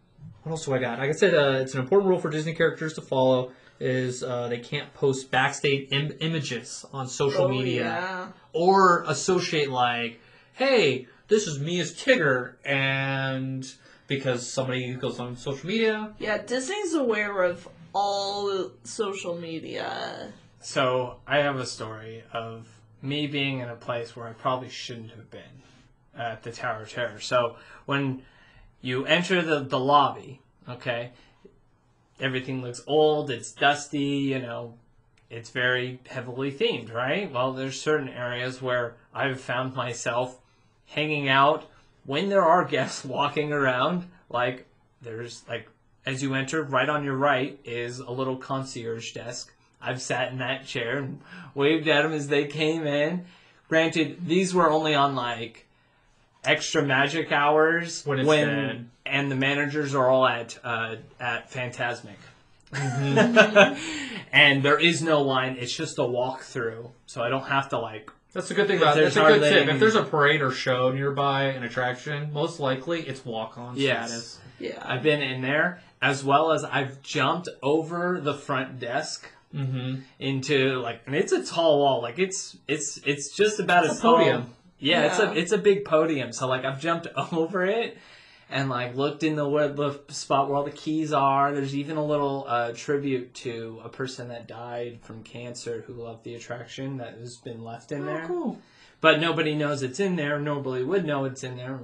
what else do I got? Like I said, uh, it's an important rule for Disney characters to follow. Is uh, they can't post backstage Im- images on social Oh, media Yeah. or associate like, "Hey, this is me as Tigger," and because somebody goes on social media, Yeah, Disney's aware of all social media. So I have a story of me being in a place where I probably shouldn't have been at the Tower of Terror. So when you enter the, the lobby, okay, everything looks old, it's dusty, you know, it's very heavily themed, right? Well, there's certain areas where I've found myself hanging out when there are guests *laughs* walking around, like there's like as you enter, right on your right is a little concierge desk. I've sat in that chair and waved at them as they came in. Granted, these were only on like extra magic hours When it's when and the managers are all at uh, at Fantasmic. Mm-hmm. *laughs* and there is no line; it's just a walkthrough, so I don't have to like that's a good thing If about it. there's That's a good tip. If there's a parade or show nearby, an attraction, most likely it's walk on Yes. status. Yeah. I've been in there, as well as I've jumped over the front desk Mm-hmm. into like, and it's a tall wall. Like it's it's it's just about It's as a podium. tall- Yeah, it's Yeah. a it's a big podium. So like I've jumped *laughs* over it, and like looked in the where the spot where all the keys are. There's even a little uh, tribute to a person that died from cancer who loved the attraction that has been left in there. Oh, cool. But nobody knows it's in there. Nobody would know it's in there.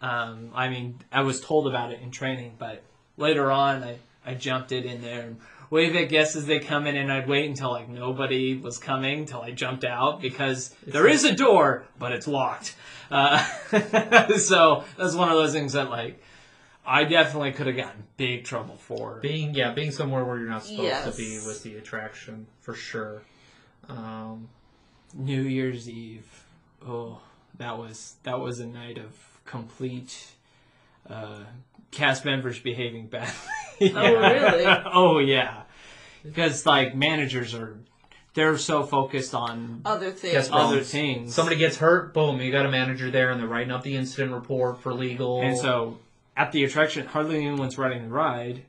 Um, I mean, I was told about it in training, but later on, I, I jumped it in there and wave at guests as they come in, and I'd wait until like nobody was coming till I jumped out because there is a door, but it's locked. Uh, *laughs* so that's one of those things that like I definitely could have gotten big trouble for. Being yeah, being somewhere where you're not supposed Yes. to be with the attraction for sure. Um, New Year's Eve. Oh, that was that was a night of complete uh, cast members behaving badly. *laughs* Oh, really? *laughs* oh yeah, because like managers are, they're so focused on Other things. Yes, other things. somebody gets hurt, boom, you got a manager there, and they're writing up the incident report for legal. and so at the attraction, hardly anyone's riding the ride.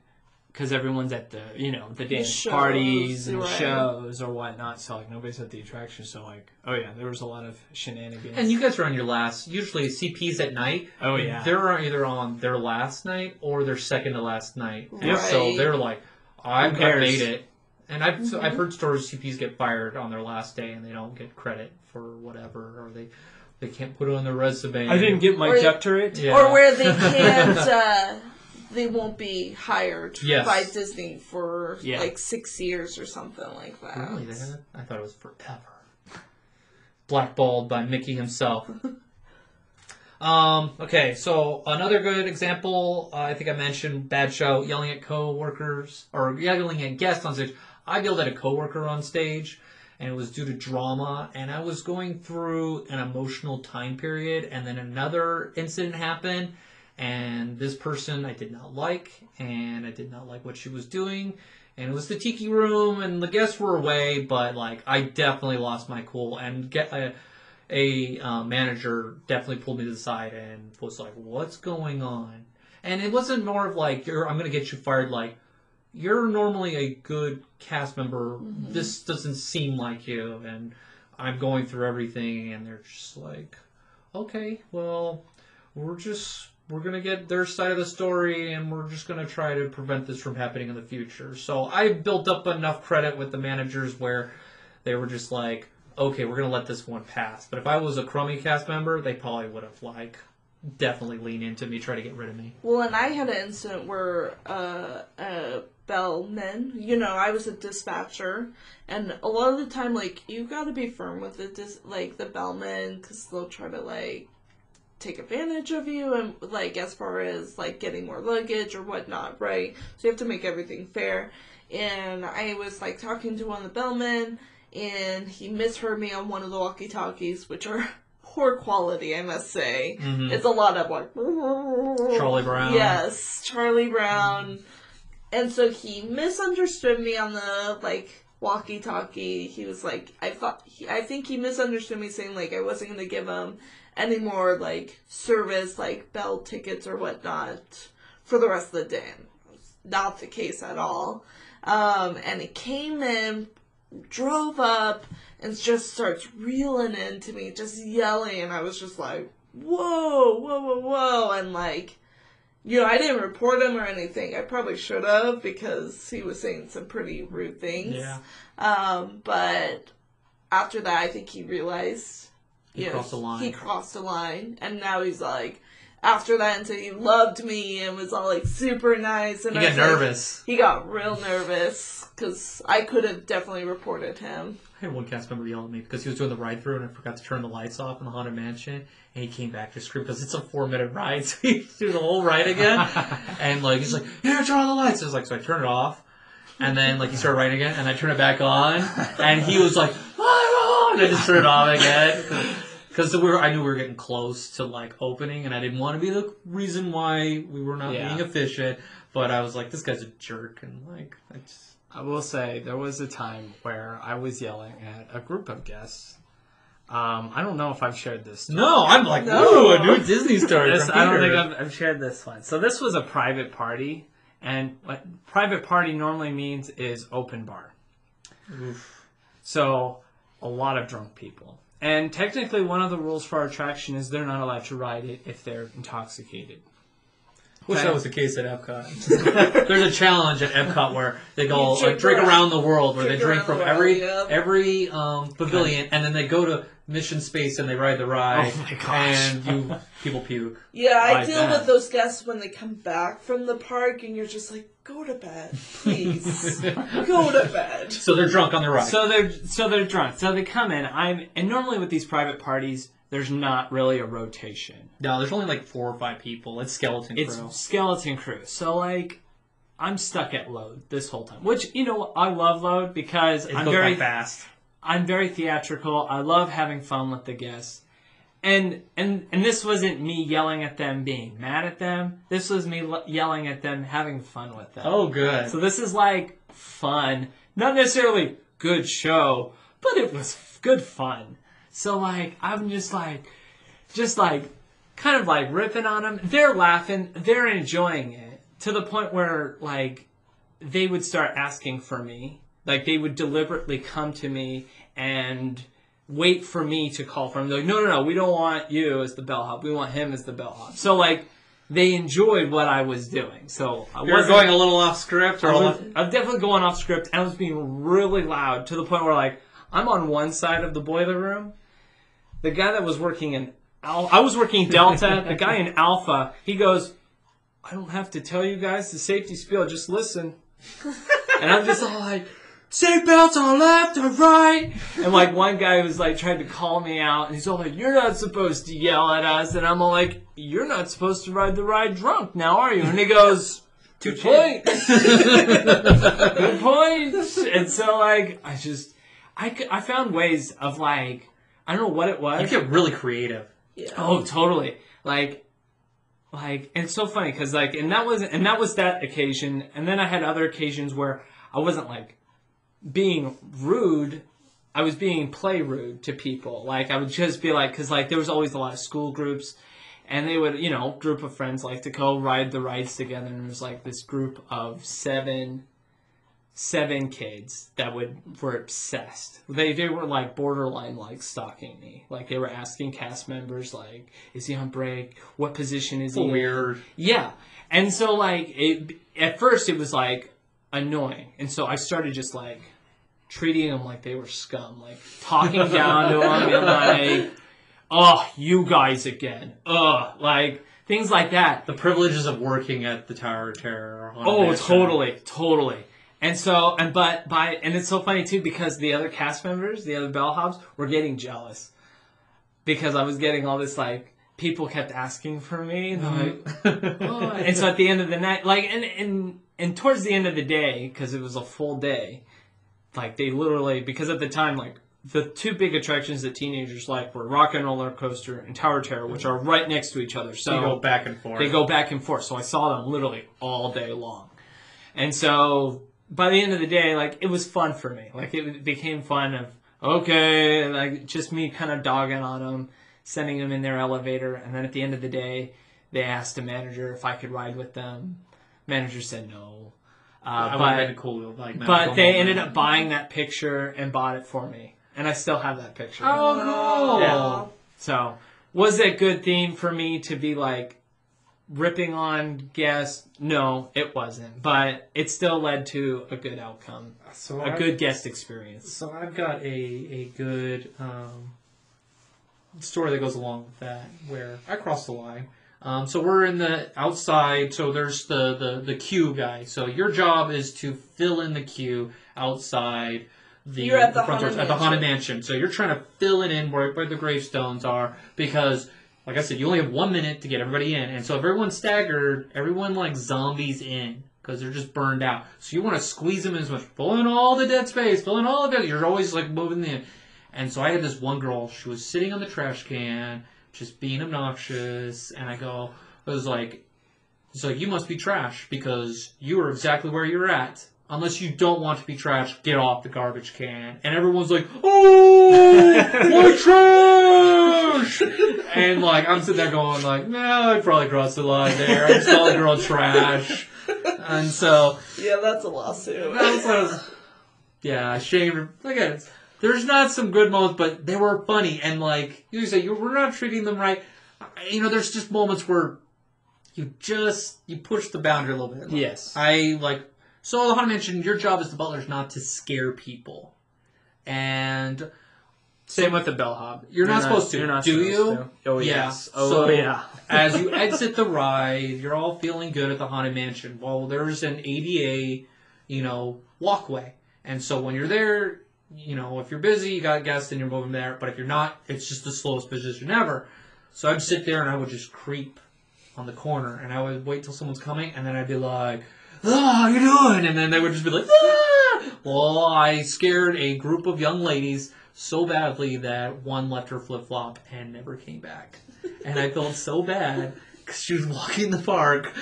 Because everyone's at the, you know, the dance shows, parties and right. shows or whatnot, so like nobody's at the attraction. So like, oh yeah, there was a lot of shenanigans. And you guys are on your last. Usually CPs at night. oh yeah, They're either on their last night or their second to last night. Right. so they're like, I, I cares? made it. And I've Mm-hmm. I've heard stories CPs get fired on their last day and they don't get credit for whatever, or they they can't put it on their resume. I didn't get my Or- doctorate. Yeah. Or where they can't, *laughs* uh, they won't be hired Yes. by Disney for Yeah. like six years or something like that. Really? I thought it was forever. Blackballed by Mickey himself. *laughs* um, okay, so another good example, uh, I think I mentioned bad show, yelling at co-workers or yelling at guests on stage. I yelled at a coworker on stage, and it was due to drama. And I was going through an emotional time period, and then another incident happened, and this person I did not like, and I did not like what she was doing. And it was the tiki room and the guests were away but like i definitely lost my cool. And get a, a uh, manager definitely pulled me to the side and was like what's going on? And it wasn't more of like you're i'm gonna get you fired. Like you're normally a good cast member. This doesn't seem like you and i'm going through everything. And they're just like okay well we're just we're gonna get their side of the story and we're just gonna try to prevent this from happening in the future. So i built up enough credit with the managers where they were just like okay we're gonna let this one pass. But if i was a crummy cast member they probably would have like definitely leaned into me try to get rid of me. Well, and I had an incident where uh, a bellman, you know, I was a dispatcher, and a lot of the time, like, you gotta be firm with the dis- like the bellman because they'll try to like take advantage of you and like as far as like getting more luggage or whatnot, right? So you have to make everything fair. And I was like talking to one of the bellmen, and he misheard me on one of the walkie-talkies, which are *laughs* poor quality, I must say. Mhm. It's a lot of like Charlie Brown. Yes, Charlie Brown. And so he misunderstood me on the like walkie-talkie. He was like, I thought, he, I think he misunderstood me saying like I wasn't gonna give him any more like service, like bell tickets or whatnot for the rest of the day. It Not the case at all. Um, and he came in, drove up, and just starts reeling into me, just yelling, and I was just like, whoa, whoa, whoa, whoa, and like, you know, I didn't report him or anything. I probably should have because he was saying some pretty rude things. yeah Um, but after that, I think he realized He know, crossed the line. He crossed the line, and now he's like, after that, until he loved me and was all like super nice, and you I get was like- nervous he got real nervous because I could have definitely reported him. I had one cast member yell at me because he was doing the ride through and I forgot to turn the lights off in the Haunted Mansion. And he came back to scream because it's a four minute ride, *laughs* so he do the whole ride again. *laughs* and like he's like, "Here, turn on the lights." I was like, so I turned it off, and then like he started riding again, and I turned it back on, and he was like, "Ah!" And I just turned it off again. Because we were, I knew we were getting close to like opening, and I didn't want to be the reason why we were not Yeah. being efficient. But I was like, this guy's a jerk, and like, I just I will say there was a time where I was yelling at a group of guests. Um, I don't know if I've shared this. story. no, I'm like, No. ooh, a new Disney story. This, from I don't Peter. think I've, I've shared this one. So this was a private party, and what private party normally means is open bar. Oof. So a lot of drunk people. And technically, one of the rules for our attraction is they're not allowed to ride it if they're intoxicated. Wish Okay. that was the case at Epcot. *laughs* There's a challenge at Epcot where they go You like, drink drink around the world, where they drink drink around from the world, every yeah. every um, pavilion, and then they go to Mission Space and they ride the ride, Oh my gosh. and you people puke. Yeah, I Like deal that. with those guests when they come back from the park, and you're just like, go to bed, please, *laughs* go to bed. So they're drunk on the ride. So they're so they're drunk. So they come in. I'm and normally with these private parties, there's not really a rotation. no, there's only like four or five people. It's skeleton crew. It's skeleton crew. So like, I'm stuck at load this whole time. Which you know I love load because It I'm goes very by fast. I'm very theatrical. I love having fun with the guests. And and and this wasn't me yelling at them being mad at them. This was me l- yelling at them having fun with them. Oh, good. So this is like fun, not necessarily good show, but it was f- good fun. So like I'm just like, just like, kind of like ripping on them. They're laughing, they're enjoying it to the point where like they would start asking for me. Like they would deliberately come to me and wait for me to call for him. They're like, no, no, no, we don't want you as the bellhop. We want him as the bellhop. So like they enjoyed what I was doing. So I wasn't going a little off script, or I was, I was definitely going off script and I was being really loud to the point where like I'm on one side of the boiler room. The guy that was working in Al- I was working Delta. *laughs* the guy in Alpha, he goes, I don't have to tell you guys the safety spiel. Just listen. and I'm just all like, seatbelts on left or right. And like one guy was like trying to call me out, and he's all like, "You're not supposed to yell at us." And I'm all like, "You're not supposed to ride the ride drunk, now are you?" And he goes, "Good point." *laughs* Good point. And so like I just I, I found ways of like I don't know what it was. you was. get really creative. Yeah. Oh, totally. Like like and it's so funny cuz like and that was and that was that occasion and then I had other occasions where I wasn't like being rude. I was being play rude to people. Like I would just be like cuz like there was always a lot of school groups and they would, you know, group of friends like to go ride the rides together and there was like this group of 7 seven kids that would were obsessed. They they were like borderline like stalking me. Like they were asking cast members like, is he on break? What position is he? in?" Weird. Yeah. And so like it at first it was like annoying. And so I started just like treating them like they were scum, like talking down to them and like, oh, you guys again. Ugh, like things like that. The privileges of working at the Tower of Terror. Oh, uh, totally, totally. And so, and but by, and it's so funny too because the other cast members, the other bellhops, were getting jealous because I was getting all this like people kept asking for me, and they're like, mm-hmm. *laughs* oh. and so at the end of the night, like, and and and towards the end of the day, because it was a full day, like they literally because at the time like. The two big attractions that teenagers like were Rock and Roller Coaster and Tower Terror, which are right next to each other. So you go back and forth. they go back and forth. So I saw them literally all day long. And so by the end of the day, like it was fun for me. Like it became fun of okay, like just me kind of dogging on them, sending them in their elevator, and then at the end of the day, they asked the manager if I could ride with them. Manager said no. Uh, but been cool. Like, but they ended up buying that picture and bought it for me, and I still have that picture. Oh, cool. Yeah. So, was it a good theme for me to be like ripping on guests? No, it wasn't. But it still led to a good outcome, So a I- good guest experience. So I've got a a good um, story that goes along with that, where I crossed the line. Um, so we're in the outside. So there's the, the the queue guy. So your job is to fill in the queue outside. The, You're at the front doors, at the haunted Mansion. So you're trying to fill it in where, where the gravestones are because, like I said, you only have one minute to get everybody in, and so if everyone's staggered, everyone like zombies in because they're just burned out. So you want to squeeze them in as much, fill in all the dead space, fill in all of it. You're always like moving in. And so I had this one girl. She was sitting on the trash can, just being obnoxious, and I go, I was like, it's like you must be trash because you are exactly where you're at. Unless you don't want to be trash, get off the garbage can. And everyone's like, oh, *laughs* my trash! And like, I'm sitting there going like, no, I probably crossed the line there. I just called the girl trash. And so, Yeah, that's a lawsuit. I was, yeah, I shamed her. There's not some good moments, but they were funny. And like, you say, you we're not treating them right. You know, there's just moments where you just you push the boundary a little bit. Yes. I like so the haunted mansion. Your job as the butler is not to scare people, and Same with the bellhop. You're not supposed to. You're not Do you? to. Oh Yeah. yes. Oh So- yeah. *laughs* as you exit the ride, you're all feeling good at the haunted mansion. Well, there's an ADA, you know, walkway, and so when you're there, you know, if you're busy, you got guests, and you're moving there. But if you're not, it's just the slowest position ever. So I'd sit there and I would just creep on the corner, and I would wait till someone's coming, and then I'd be like, "Ah, how you doing?" And then they would just be like, "Ah!" Well, I scared a group of young ladies so badly that one left her flip flop and never came back, and I felt so bad because she was walking in the park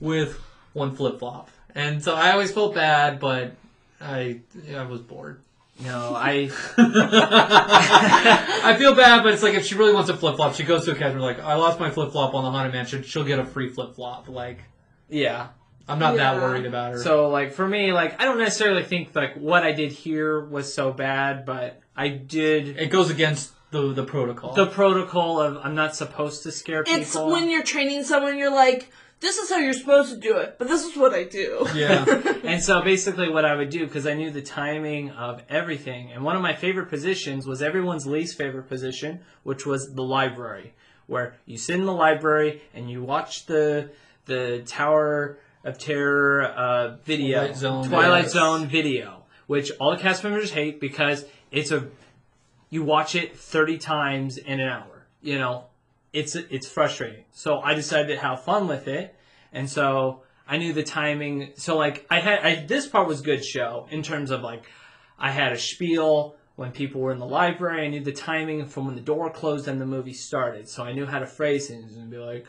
with one flip flop, and so I always felt bad, but I I was bored. No, I. *laughs* *laughs* I feel bad, but it's like if she really wants a flip flop, she goes to a cabinet like, I lost my flip flop on the haunted mansion. She'll get a free flip flop. Like Yeah. I'm not that worried about her. So like for me, like I don't necessarily think like what I did here was so bad, but I did it goes against the the protocol. the protocol of I'm not supposed to scare people. It's when you're training someone, you're like, this is how you're supposed to do it, but this is what I do. yeah. *laughs* And so basically, what I would do, because I knew the timing of everything, and one of my favorite positions was everyone's least favorite position, which was the library, where you sit in the library and you watch the the Tower of Terror uh, video, Twilight Zone, Twilight yes. Zone video, which all the cast members hate because it's a you watch it thirty times in an hour. You know, it's it's frustrating. So I decided to have fun with it, and so I knew the timing. So like I had I, this part was good show in terms of like I had a spiel when people were in the library. I knew the timing from when the door closed and the movie started. So I knew how to phrase things and be like.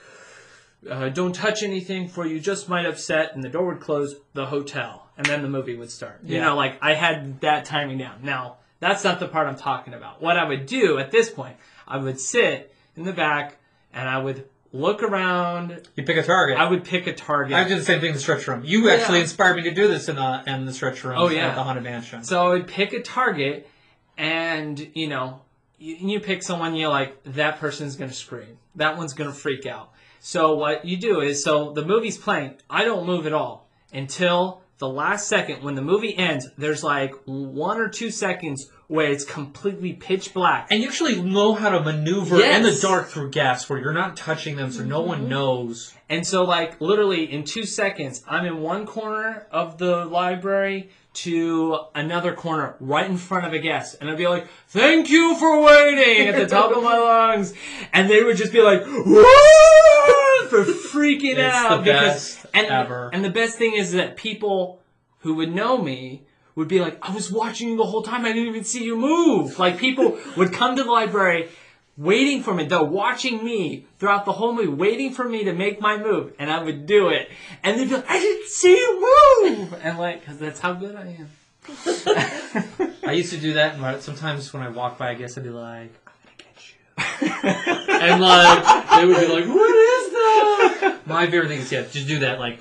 Uh, don't touch anything for you just might upset and the door would close the hotel and then the movie would start you know like i had that timing down now that's not the part i'm talking about what i would do at this point i would sit in the back and i would look around You pick a target. i would pick a target I did the same thing in the stretch room. You actually inspired me to do this in the in the stretch room Oh, yeah. at the haunted mansion. So I would pick a target, and you know, you, you pick someone you're like, that person's gonna scream, that one's gonna freak out. So what you do is, so the movie's playing, I don't move at all until the last second. When the movie ends, there's like one or two seconds where it's completely pitch black. And you actually know how to maneuver Yes. in the dark through gas where you're not touching them so no one mm-hmm. knows. And so, like, literally in two seconds, I'm in one corner of the library to another corner right in front of a guest. And I'd be like, thank you for waiting at the top of my *laughs* lungs. And they would just be like, woo! *laughs* For freaking It's out. the because, best and, ever. and the best thing is that people who would know me would be like, I was watching you the whole time. I didn't even see you move. Like, people would come to the library waiting for me. They're watching me throughout the whole movie, waiting for me to make my move, and I would do it. And they'd be like, I didn't see you move! And like, because that's how good I am. *laughs* I used to do that, and sometimes when I walk by, I guess I'd be like, "I'm gonna get you," *laughs* and like they would be like, "What is that?" My favorite thing is yeah, just do that, like,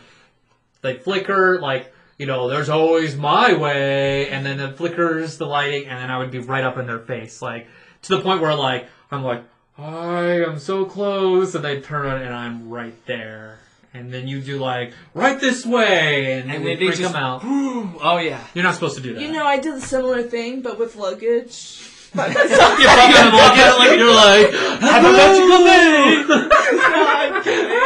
like flicker, like you know, there's always my way, and then it flickers the lighting, and then I would be right up in their face, like to the point where like I'm like, I am so close, and they turn on, and I'm right there. And then you do like right this way, and, And then they freak just- them out. oh, yeah. You're not supposed to do that. You know, I did a similar thing, but with luggage. *laughs* You myself. fucking them all get it like you're like, have a magical day. No, I'm kidding.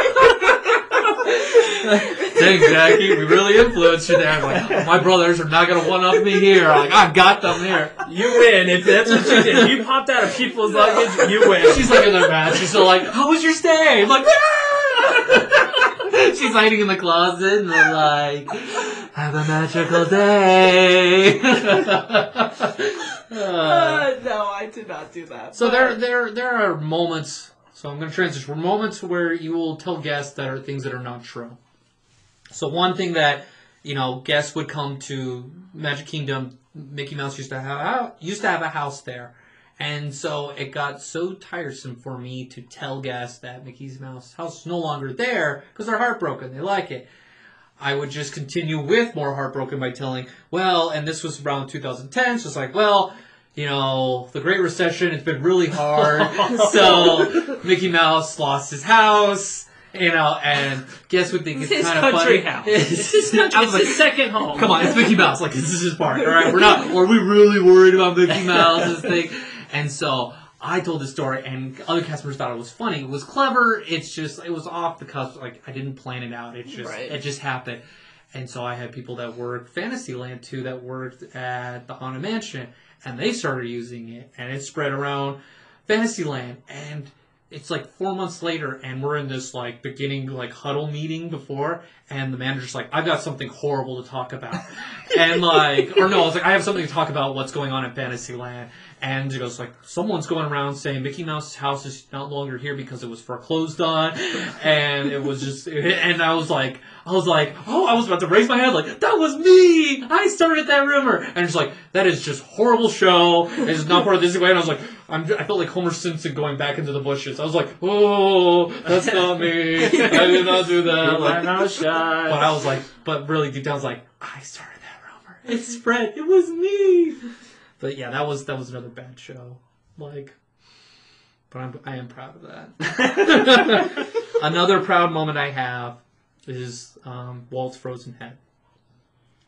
*laughs* Dang, Jackie, we really influenced you there. I'm like, my brothers are not gonna one up me here. Like, I've got them here. You win. If that's what you did, you popped out of people's luggage, you win. She's like in their match. She's still like, how was your stay? I'm like, "Ah!" she's hiding in the closet and they're like, have a magical day. Uh, Uh, no, I did not do that. So but- there, there, there are moments. So I'm going to transition. We're moments where you will tell guests that are things that are not true. So one thing that you know guests would come to Magic Kingdom. Mickey Mouse used to have uh, used to have a house there, and so it got so tiresome for me to tell guests that Mickey's Mouse house is no longer there because they're heartbroken. They like it. I would just continue with more heartbroken by telling, well, and this was around 2010, so it's like, well, you know, the Great Recession, it's been really hard. *laughs* so Mickey Mouse lost his house. You know, and guess what think it's is kind of funny? house. *laughs* This is country. I It's was his like, second home. Come on, it's Mickey Mouse. Like this is his park. All right, we're not. Are we really worried about Mickey Mouse's thing? And so I told the story, and other cast members thought it was funny. It was clever. It's just it was off the cusp. Like I didn't plan it out. It just Right. it just happened. And so I had people that worked Fantasyland too that worked at the Haunted Mansion, and they started using it, and it spread around Fantasyland, and it's like four months later, and we're in this like beginning like huddle meeting before, and the manager's like, "I've got something horrible to talk about," *laughs* and like, or no, I was like, "I have something to talk about what's going on in Fantasyland," and it goes like, "Someone's going around saying Mickey Mouse's house is no longer here because it was foreclosed on," *laughs* and it was just, and I was like, I was like, oh, I was about to raise my hand, like that was me. I started that rumor, and it's like that is just horrible show. It's not part of this way, and I was like, I'm, I felt like Homer Simpson going back into the bushes. I was like, oh, that's not me. I did not do that. Like, mouth shut. but I was like, but really deep down, I was like, I started that rumor. It spread. It was me. But yeah, that was that was another bad show. Like, but I'm I am proud of that. *laughs* another proud moment I have is um, Walt's frozen head,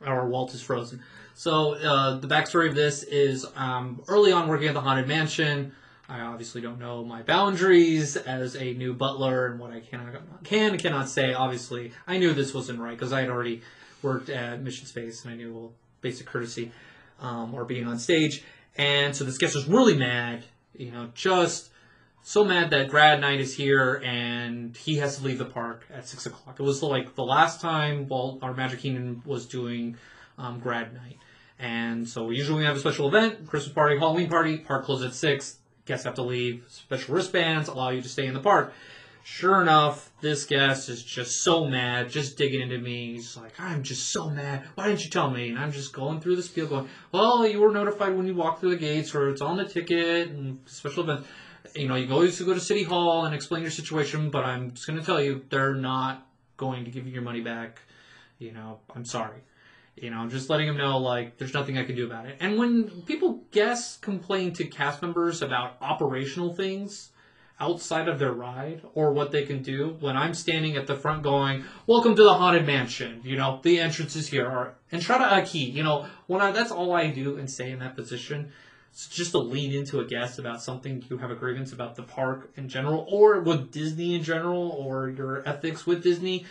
or Walt is frozen. So uh, the backstory of this is um, early on working at the haunted mansion. I obviously don't know my boundaries as a new butler and what I can can cannot say. Obviously, I knew this wasn't right because I had already worked at Mission Space and I knew well, basic courtesy um, or being on stage. And so this guest was really mad, you know, just so mad that grad night is here and he has to leave the park at six o'clock. It was like the last time Walt, our Magic Kingdom was doing um, grad night. And so usually we have a special event, Christmas party, Halloween party, park closes at six, guests have to leave, special wristbands allow you to stay in the park. Sure enough, this guest is just so mad, just digging into me. He's like, I'm just so mad. Why didn't you tell me? And I'm just going through the spiel going, well, you were notified when you walked through the gates or it's on the ticket and special event. You know, you always go to City Hall and explain your situation, but I'm just going to tell you, they're not going to give you your money back. You know, I'm sorry. You know, I'm just letting them know, like, there's nothing I can do about it. And when people guests complain to cast members about operational things outside of their ride or what they can do, when I'm standing at the front going, "Welcome to the haunted mansion," you know, the entrance is here, or entrada aquí, you know, when I that's all I do and say in that position. It's just to lean into a guest about something you have a grievance about the park in general, or with Disney in general, or your ethics with Disney.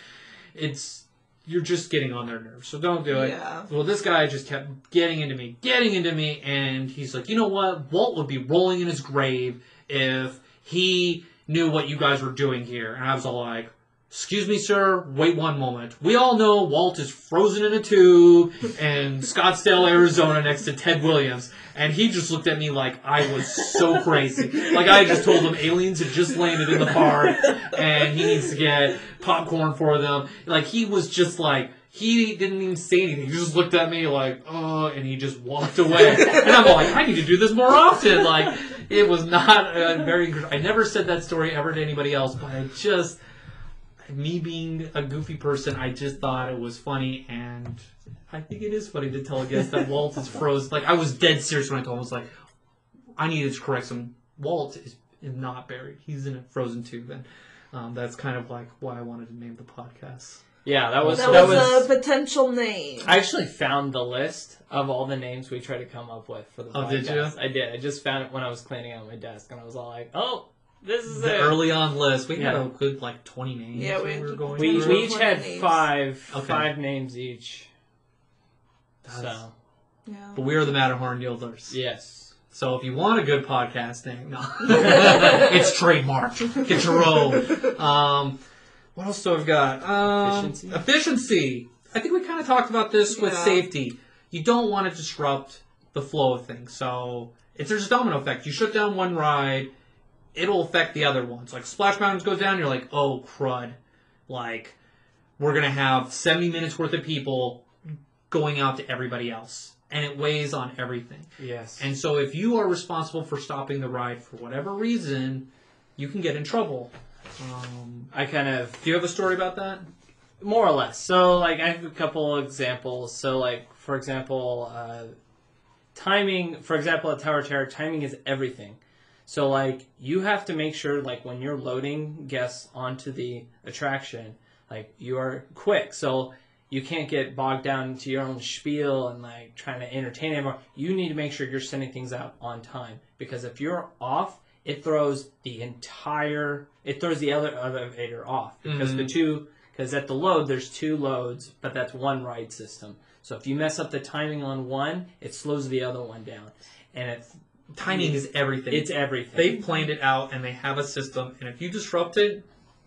It's you're just getting on their nerves, so don't do it. Yeah. Well, this guy just kept getting into me, getting into me, and he's like, you know what? Walt would be rolling in his grave if he knew what you guys were doing here. And I was all like, excuse me, sir, wait one moment. We all know Walt is frozen in a tube in *laughs* Scottsdale, Arizona, next to Ted Williams. And he just looked at me like I was so crazy. Like I just told him aliens had just landed in the park and he needs to get popcorn for them. Like he was just like, he didn't even say anything. He just looked at me like, oh, and he just walked away. and I'm like, I need to do this more often. Like, it was not very. I never said that story ever to anybody else, but I just, me being a goofy person, I just thought it was funny, and I think it is funny to tell a guest that Walt is frozen. Like, I was dead serious when I told him, I was like, I needed to correct some. Walt is, is not buried. He's in a frozen tube, and um, that's kind of like why I wanted to name the podcast. Yeah, that was That, that, was, was. a potential name. I actually found the list of all the names we tried to come up with for the Oh, podcast. did you? I did. I just found it when I was cleaning out my desk, and I was all like, "Oh, this is The it." early on list, we had a good like twenty names. Yeah, we we were to- going we, through. we each had names. five Okay. five names each. That's- So yeah. But we are the Matterhorn Yodelers. yes, So if you want a good podcast name, no. it's trademarked. Get your own. Um, what else do I've got? Um, Efficiency? efficiency. I think we kind of talked about this with Yeah. safety. You don't want to disrupt the flow of things. So if there's a domino effect, you shut down one ride, it'll affect the other ones. Like Splash Mountains goes down, you're like, oh crud. Like we're gonna have 70 minutes worth of people going out to everybody else, and it weighs on everything. yes, And so if you are responsible for stopping the ride for whatever reason, you can get in trouble. Um, I kind of do you have a story about that? more or less. So like I have a couple examples. So like for example, uh, timing. For example, at Tower Terror, timing is everything. So like you have to make sure like when you're loading guests onto the attraction, like you are quick. So you can't get bogged down into your own spiel and like trying to entertain everyone. You need to make sure you're sending things out on time because if you're off, it throws the entire it throws the ele- elevator off because the two because at the load there's two loads, but that's one ride system. So if you mess up the timing on one, it slows the other one down, and it Timing is everything. it's everything. They've planned it out and they have a system, and if you disrupt it,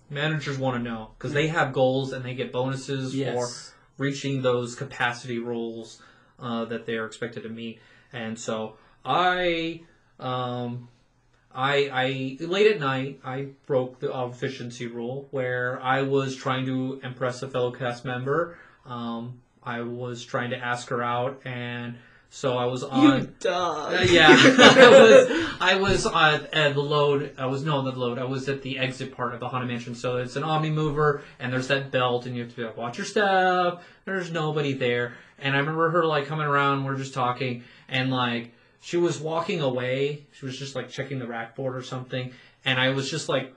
managers want to know because they have goals and they get bonuses yes. for reaching those capacity rules uh, that they are expected to meet. And so I, um, I, I late at night I broke the efficiency rule where I was trying to impress a fellow cast member. Um, I was trying to ask her out, and so I was on. You dog. Uh, yeah, *laughs* *laughs* I was I was on at the load. I was no on the load. I was at the exit part of the Haunted Mansion. So it's an Omnimover, and there's that belt, and you have to be like, watch your step. There's nobody there, and I remember her like coming around. We're just talking, and like she was walking away. She was just like checking the rack board or something, and I was just like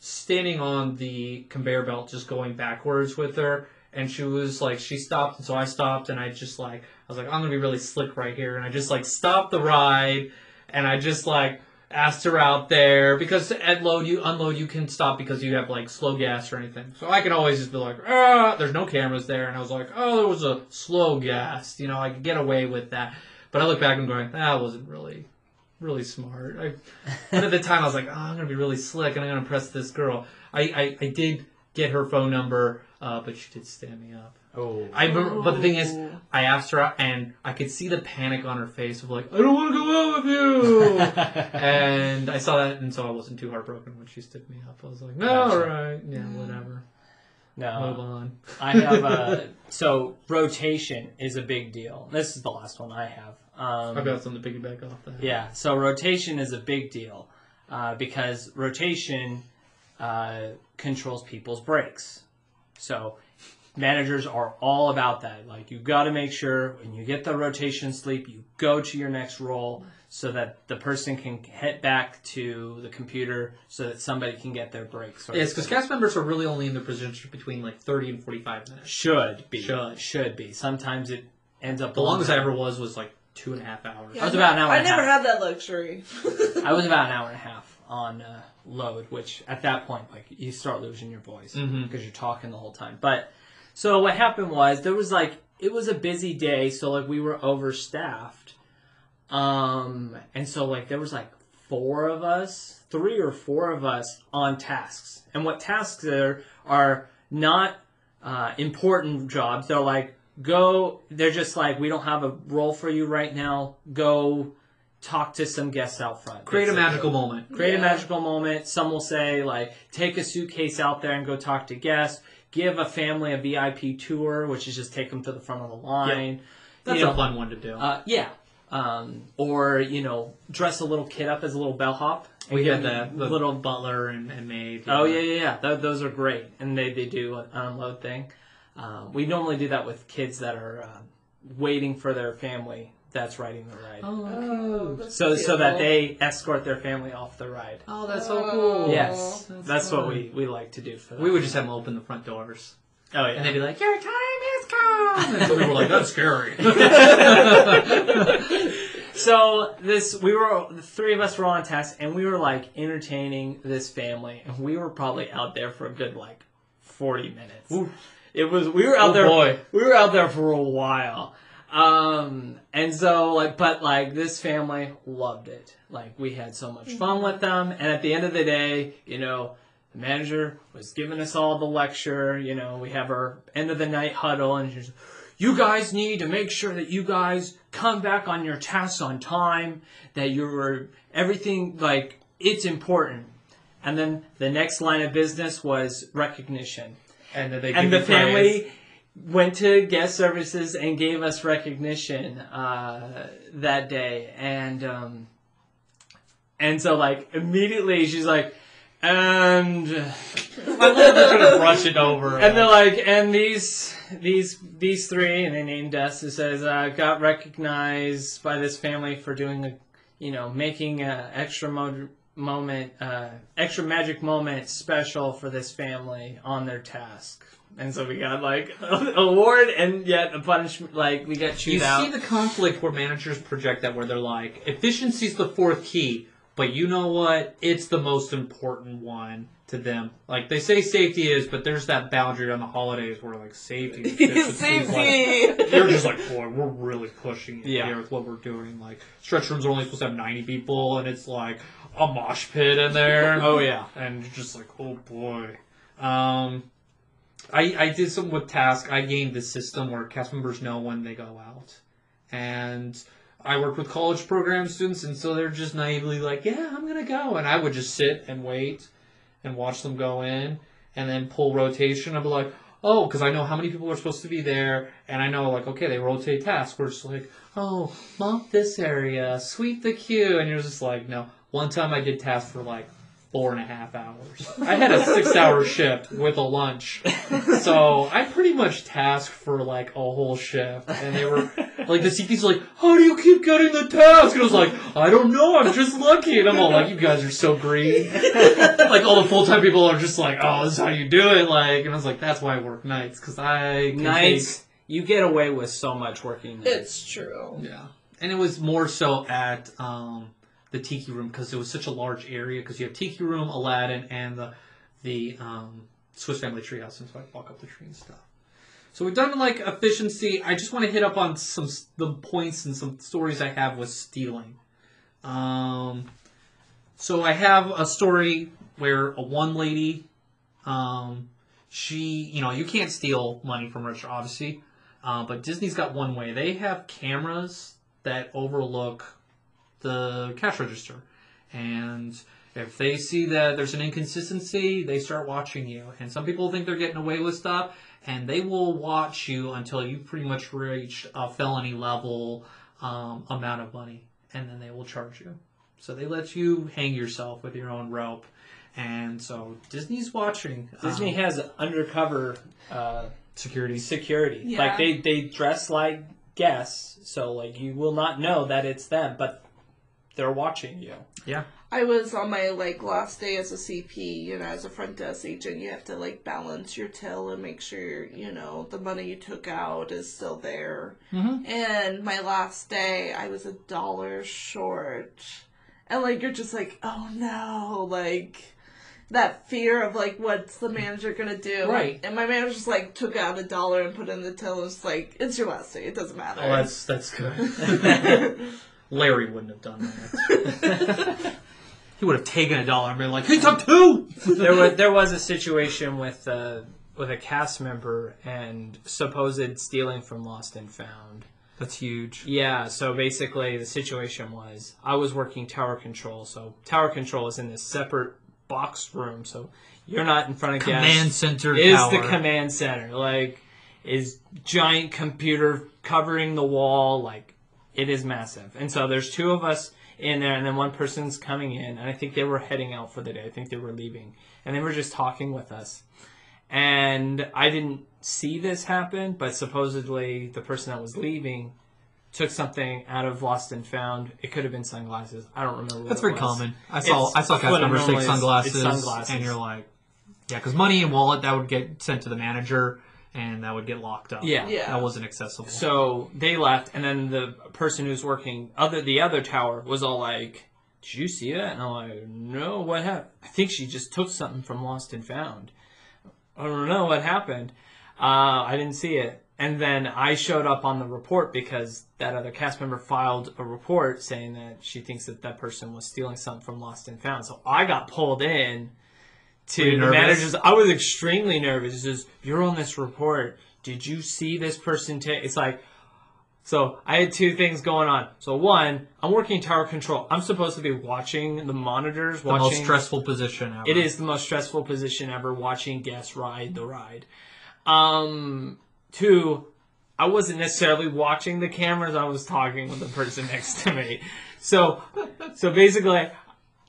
standing on the conveyor belt, just going backwards with her. And she was like, she stopped, and so I stopped, and I just like, I was like, I'm gonna be really slick right here, and I just like stopped the ride, and I just like asked her out there because at load you unload you can stop because you have like slow gas or anything. So I can always just be like, ah, there's no cameras there, and I was like, oh, there was a slow gas, you know, I could get away with that. But I look back and going, that wasn't really, really smart. I, but at the time I was like, oh, I'm gonna be really slick and I'm gonna impress this girl. I, I, I did get her phone number, uh, but she did stand me up. Oh. I remember, but the thing is. I asked her out, and I could see the panic on her face of like, I don't want to go out with you. *laughs* and I saw that, and so I wasn't too heartbroken when she stood me up. I was like, no, Gotcha. all right, yeah, whatever, move no. on. I have a *laughs* so rotation is a big deal. This is the last one I have. Um, I've got something to piggyback off that. Yeah, so rotation is a big deal uh, because rotation uh, controls people's breaks. So managers are all about that. Like you got to make sure when you get the rotation sleep, you go to your next role so that the person can head back to the computer so that somebody can get their breaks. sort Yes, because cast members are really only in the position between like 30 and 45 minutes. should be Should. should be. Sometimes it ends up The longest I ever was was like two and a half hours. I was about an hour I and a never had that luxury. *laughs* I was about an hour and a *laughs* half on uh, load, which at that point, like, you start losing your voice because Mhm. you're talking the whole time. But so what happened was there was like it was a busy day, so like we were overstaffed, um, and so like there was like four of us, three or four of us on tasks, and what tasks are are not uh, important jobs. They're like go. They're just like we don't have a role for you right now. Go talk to some guests out front. Create a basically. magical moment. Create a magical moment. Some will say like take a suitcase out there and go talk to guests. Give a family a VIP tour, which is just take them to the front of the line. That's You know, a fun one to do. Uh, yeah. Um, or you know, dress a little kid up as a little bellhop. we and had give the little. butler and, and maid. Oh yeah, yeah, yeah. Th- those are great, and they they do an unload thing. Um, we normally do that with kids that are um, waiting for their family that's riding the ride. Oh, that's so so that they escort their family off the ride. Oh, that's so Oh. cool. Yes, That's that's, what we, we like to do for them. We would just have them open the front doors. Oh yeah. And they'd be like, Your time has come! And so we were like, That's scary. *laughs* so this we were the three of us were on test, and we were like entertaining this family and we were probably out there for a good like forty minutes. Ooh. It was we were out Oh, there boy. we were out there for a while. Um and so like but like this family loved it. Like we had so much fun with them and at the end of the day, you know, the manager was giving us all the lecture, you know, we have our end of the night huddle and she's you guys need to make sure that you guys come back on your tasks on time, that you're everything like it's important. And then the next line of business was recognition. and And the praise. family went to guest services and gave us recognition uh, that day. And um, and so like immediately she's like, and My mother could have brushed it over. and they're like, and these these these three, and they named us. It says uh, got recognized by this family for doing a you know, making a extra mo- moment, uh, extra magic moment special for this family on their task. And so we got like an *laughs* award and yet a punishment. Like we got chewed You out. see the conflict where managers project that, where they're like, efficiency's the fourth key, but you know what? It's the most important one to them. Like they say safety is, but there's that boundary on the holidays where like safety. and is, *laughs* like- Safety. They're just like, boy, we're really pushing it Yeah. here with what we're doing. Like stretch rooms are only supposed to have ninety people, and it's like a mosh pit in there. *laughs* oh yeah. and you're just like, oh boy. Um, I I did something with Task. I gained the system where cast members know when they go out, and I worked with college program students, and so they're just naively like, yeah, I'm gonna go, and I would just sit and wait and watch them go in, and then pull rotation. I'd be like. Oh, because I know how many people are supposed to be there, and I know like okay, they rotate tasks. We're just like, oh, mop this area, sweep the queue, and you're just like, no. One time I did tasks for like four and a half hours. I had a six hour shift with a lunch. So I pretty much tasked for like a whole shift. And they were like, the CP's like, how do you keep getting the task? And I was like, I don't know, I'm just lucky. And I'm all like, you guys are so green. *laughs* like all the full time people are just like, oh, this is how you do it. Like, and I was like, that's why I work nights, because I can Nights. You get away with so much working. nights. It's true. yeah. And it was more so at um, the Tiki Room because it was such a large area. Because you have Tiki Room, Aladdin, and the the um, Swiss Family Treehouse, and so I walk up the tree and stuff. So we've done like efficiency. I just want to hit up on some the points and some stories I have with stealing. Um, so I have a story where a one lady, um, she, you know, you can't steal money from restaurant, obviously, uh, but Disney's got one way. They have cameras that overlook the cash register, and if they see that there's an inconsistency, they start watching you. And some people think they're getting away with stuff, and they will watch you until you pretty much reach a felony level um, amount of money, and then they will charge you. So they let you hang yourself with your own rope. And so Disney's watching. Disney um, has undercover uh, security. security. Yeah. Like they they dress like guests, so like you will not know that it's them, but they're watching you. Yeah. I was on my like last day as a CP, you know, as a front desk agent, you have to like balance your till and make sure, you know, the money you took out is still there. Mhm. And my last day, I was a dollar short. And like you're just like, oh no, like that fear of like what's the manager gonna do? Right. And my manager just like took out a dollar and put in the till and was like, it's your last day, it doesn't matter. Oh, that's that's good. *laughs* *laughs* Larry wouldn't have done that. *laughs* he would have taken a dollar and been like, "He took two. there was there was a situation with uh, with a cast member and supposed stealing from Lost and Found. That's huge. Yeah, so basically the situation was I was working tower control. So tower control is in this separate box room, so you're not in front of Command guests. center Is tower. the command center like is giant computer covering the wall like it is massive. And so there's two of us in there and then one person's coming in and I think they were heading out for the day. I think they were leaving. And they were just talking with us. And I didn't see this happen, but supposedly the person that was leaving took something out of Lost and Found. It could have been sunglasses. I don't remember. That's very common. I saw It's I saw cast what it members take normally is. sunglasses, sunglasses. and you're like, yeah, because money and wallet that would get sent to the manager, and that would get locked up. Yeah. Yeah. that wasn't accessible. So they left, and then the person who's working other the other tower was all like, "Did you see that?" And I'm like, "No, what happened? I think she just took something from Lost and Found. I don't know what happened. Uh, I didn't see it." And then I showed up on the report because that other cast member filed a report saying that she thinks that that person was stealing something from Lost and Found. So I got pulled in to the managers. I was extremely nervous. It's just, you're on this report. Did you see this person take? It's like, so I had two things going on. So one, I'm working tower control. I'm supposed to be watching the monitors, the watching. most stressful position ever. It is the most stressful position ever watching guests ride the ride. Um, two, I wasn't necessarily watching the cameras. I was talking with the person *laughs* next to me. So, so basically,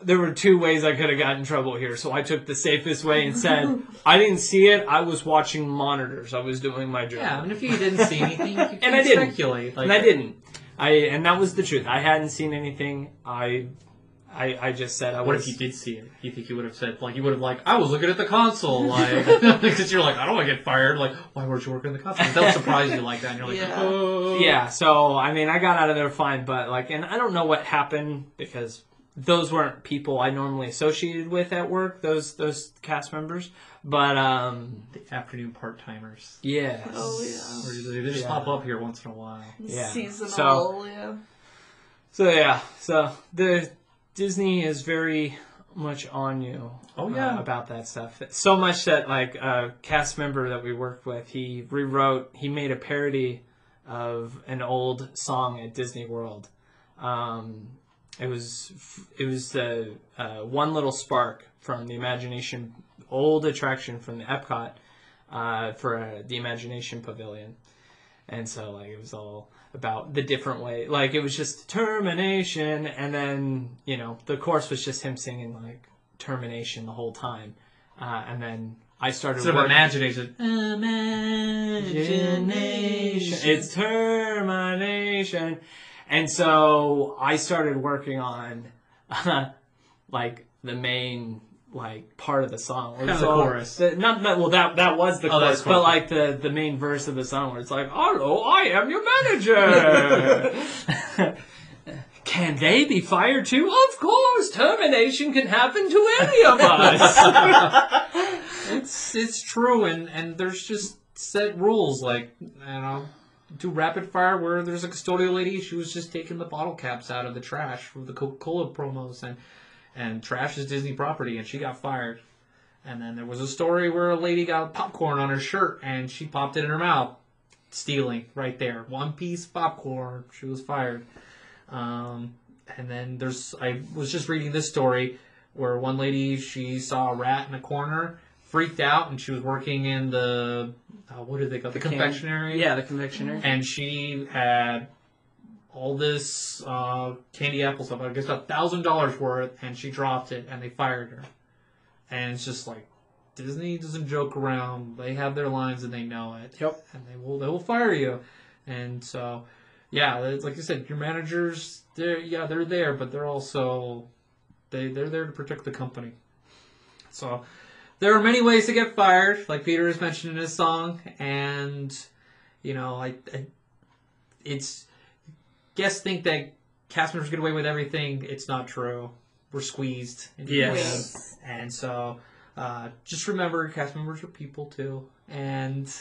there were two ways I could have gotten in trouble here. So I took the safest way and said, I didn't see it. I was watching monitors. I was doing my job. Yeah, and if you didn't see anything, you *laughs* can And I didn't. speculate. Like, and I didn't. I and that was the truth. I hadn't seen anything. I, I, I just said I What was. if you did see it? You think you would have said like you would have like I was looking at the console *laughs* like *laughs* because you're like I don't want to get fired like why weren't you working the console? That'll surprise you like that and you're like Yeah. oh Yeah, so I mean, I got out of there fine, but like, and I don't know what happened because those weren't people I normally associated with at work. Those those cast members, but um, the afternoon part timers. yeah. Oh yeah. Or they just Yeah. pop up here once in a while. Yeah. Seasonal, So- yeah. So yeah, so the Disney is very much on you. Oh, uh, yeah. about that stuff. So much that like a cast member that we worked with, he rewrote, he made a parody of an old song at Disney World. Um, it was it was the uh, one little spark from the Imagination old attraction from the Epcot uh, for uh, the Imagination Pavilion, and so like it was all about the different way. Like it was just termination, and then you know the chorus was just him singing like termination the whole time, uh, and then I started of working- imagination. Imagination. It's termination. And so I started working on *laughs* like the main like part of the song. Kind of the chorus. the- not, not well that that was the Oh, chorus, but like the the main verse of the song where it's like, "Hello, I am your manager." *laughs* Can they be fired too? Of course, termination can happen to any of us. *laughs* It's it's true, and and there's just set rules like you know. Do rapid fire where there's a custodial lady. She was just taking the bottle caps out of the trash for the Coca Cola promos, and and trash is Disney property, and she got fired. And then there was a story where a lady got popcorn on her shirt, and she popped it in her mouth, stealing right there, one piece popcorn. She was fired. Um, and then there's I was just reading this story where one lady she saw a rat in a corner, freaked out, and she was working in the uh, what did they call it? the confectionery? yeah, the confectionery. and she had all this uh, candy apple stuff. I guess a thousand dollars worth, and she dropped it, and they fired her. And it's just like Disney doesn't joke around. They have their lines, and they know it. Yep. And they will they will fire you. And so, yeah, it's like you said, your managers, they're yeah, they're there, but they're also they they're there to protect the company. So. There are many ways to get fired, like Peter has mentioned in his song, and you know, I, I it's guests think that cast members get away with everything. It's not true. We're squeezed. Yes. And so, uh, just remember, cast members are people too, and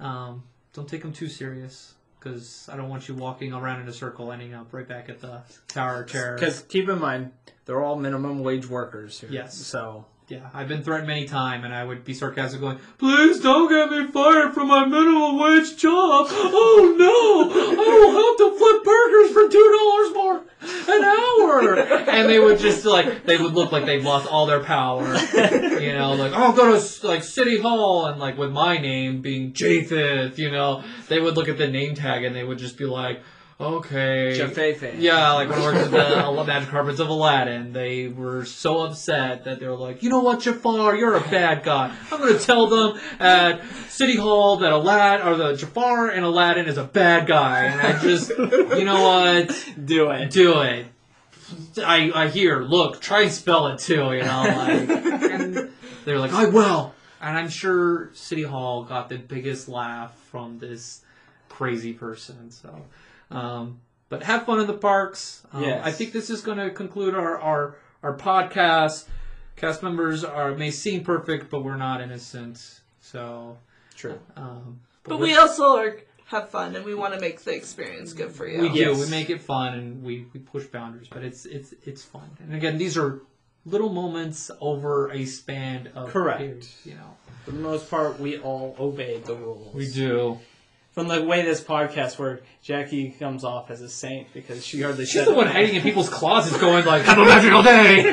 um, don't take them too serious. Because I don't want you walking around in a circle, ending up right back at the Tower chair. Because keep in mind, they're all minimum wage workers. Here. Yes. So Yeah, I've been threatened many times, and I would be sarcastic, going, "Please don't get me fired from my minimum wage job. Oh no, I will have to flip burgers for two dollars more an hour." And they would just like they would look like they've lost all their power, you know, like I'll go to like City Hall, and like with my name being Japheth, you know, they would look at the name tag and they would just be like, "Okay." Jafefe. Yeah, like when I worked at the *laughs* Magic Carpets of Aladdin, they were so upset that they were like, you know what, Jafar, you're a bad guy. I'm going to tell them at City Hall that Aladdin, or the Jafar in Aladdin is a bad guy. And I just, you know what, *laughs* Do it. do it. I, I hear, look, try and spell it too, you know, like, and they were like, I will. And I'm sure City Hall got the biggest laugh from this crazy person. So, um, but have fun in the parks. Um, Yes. I think this is going to conclude our, our our podcast. Cast members are may seem perfect, but we're not innocent. So, True. um, But we're- we also are, have fun and we want to make the experience good for you. we do. Yes. We make it fun and we, we push boundaries, but it's it's it's fun. And again, these are little moments over a span of Correct. period, you know. For the most part, we all obeyed the rules. We do. From the way this podcast worked, Jackie comes off as a saint because she hardly She's said the one it. hiding in people's closets, going like, "Have a *laughs* magical day." *laughs*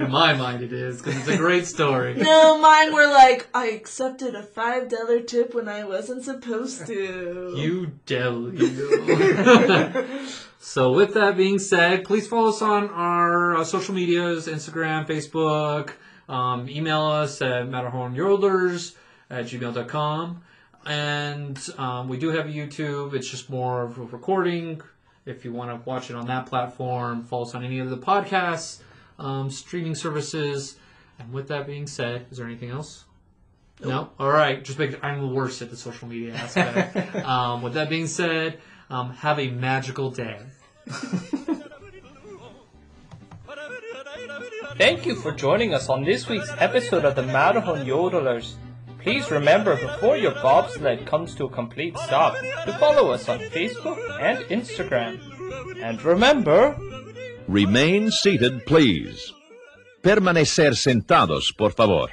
in my mind, it is because it's a great story. No, mine were like, I accepted a five dollar tip when I wasn't supposed to. You devil, you. *laughs* so, with that being said, please follow us on our uh, social medias Instagram, Facebook. Um, email us at matterhornyodelers at gmail.com. and um, we do have a YouTube. It's just more of a recording. If you want to watch it on that platform, follow us on any of the podcasts, um, streaming services. And with that being said, is there anything else? No. All right. Just make. I'm the worst at the social media aspect. *laughs* um, with that being said, um, have a magical day. Thank you for joining us on this week's episode of the Matterhorn Yodelers. Please remember before your bobsled comes to a complete stop to follow us on Facebook and Instagram. And remember, Remain seated, please. Permanezcan sentados, por favor.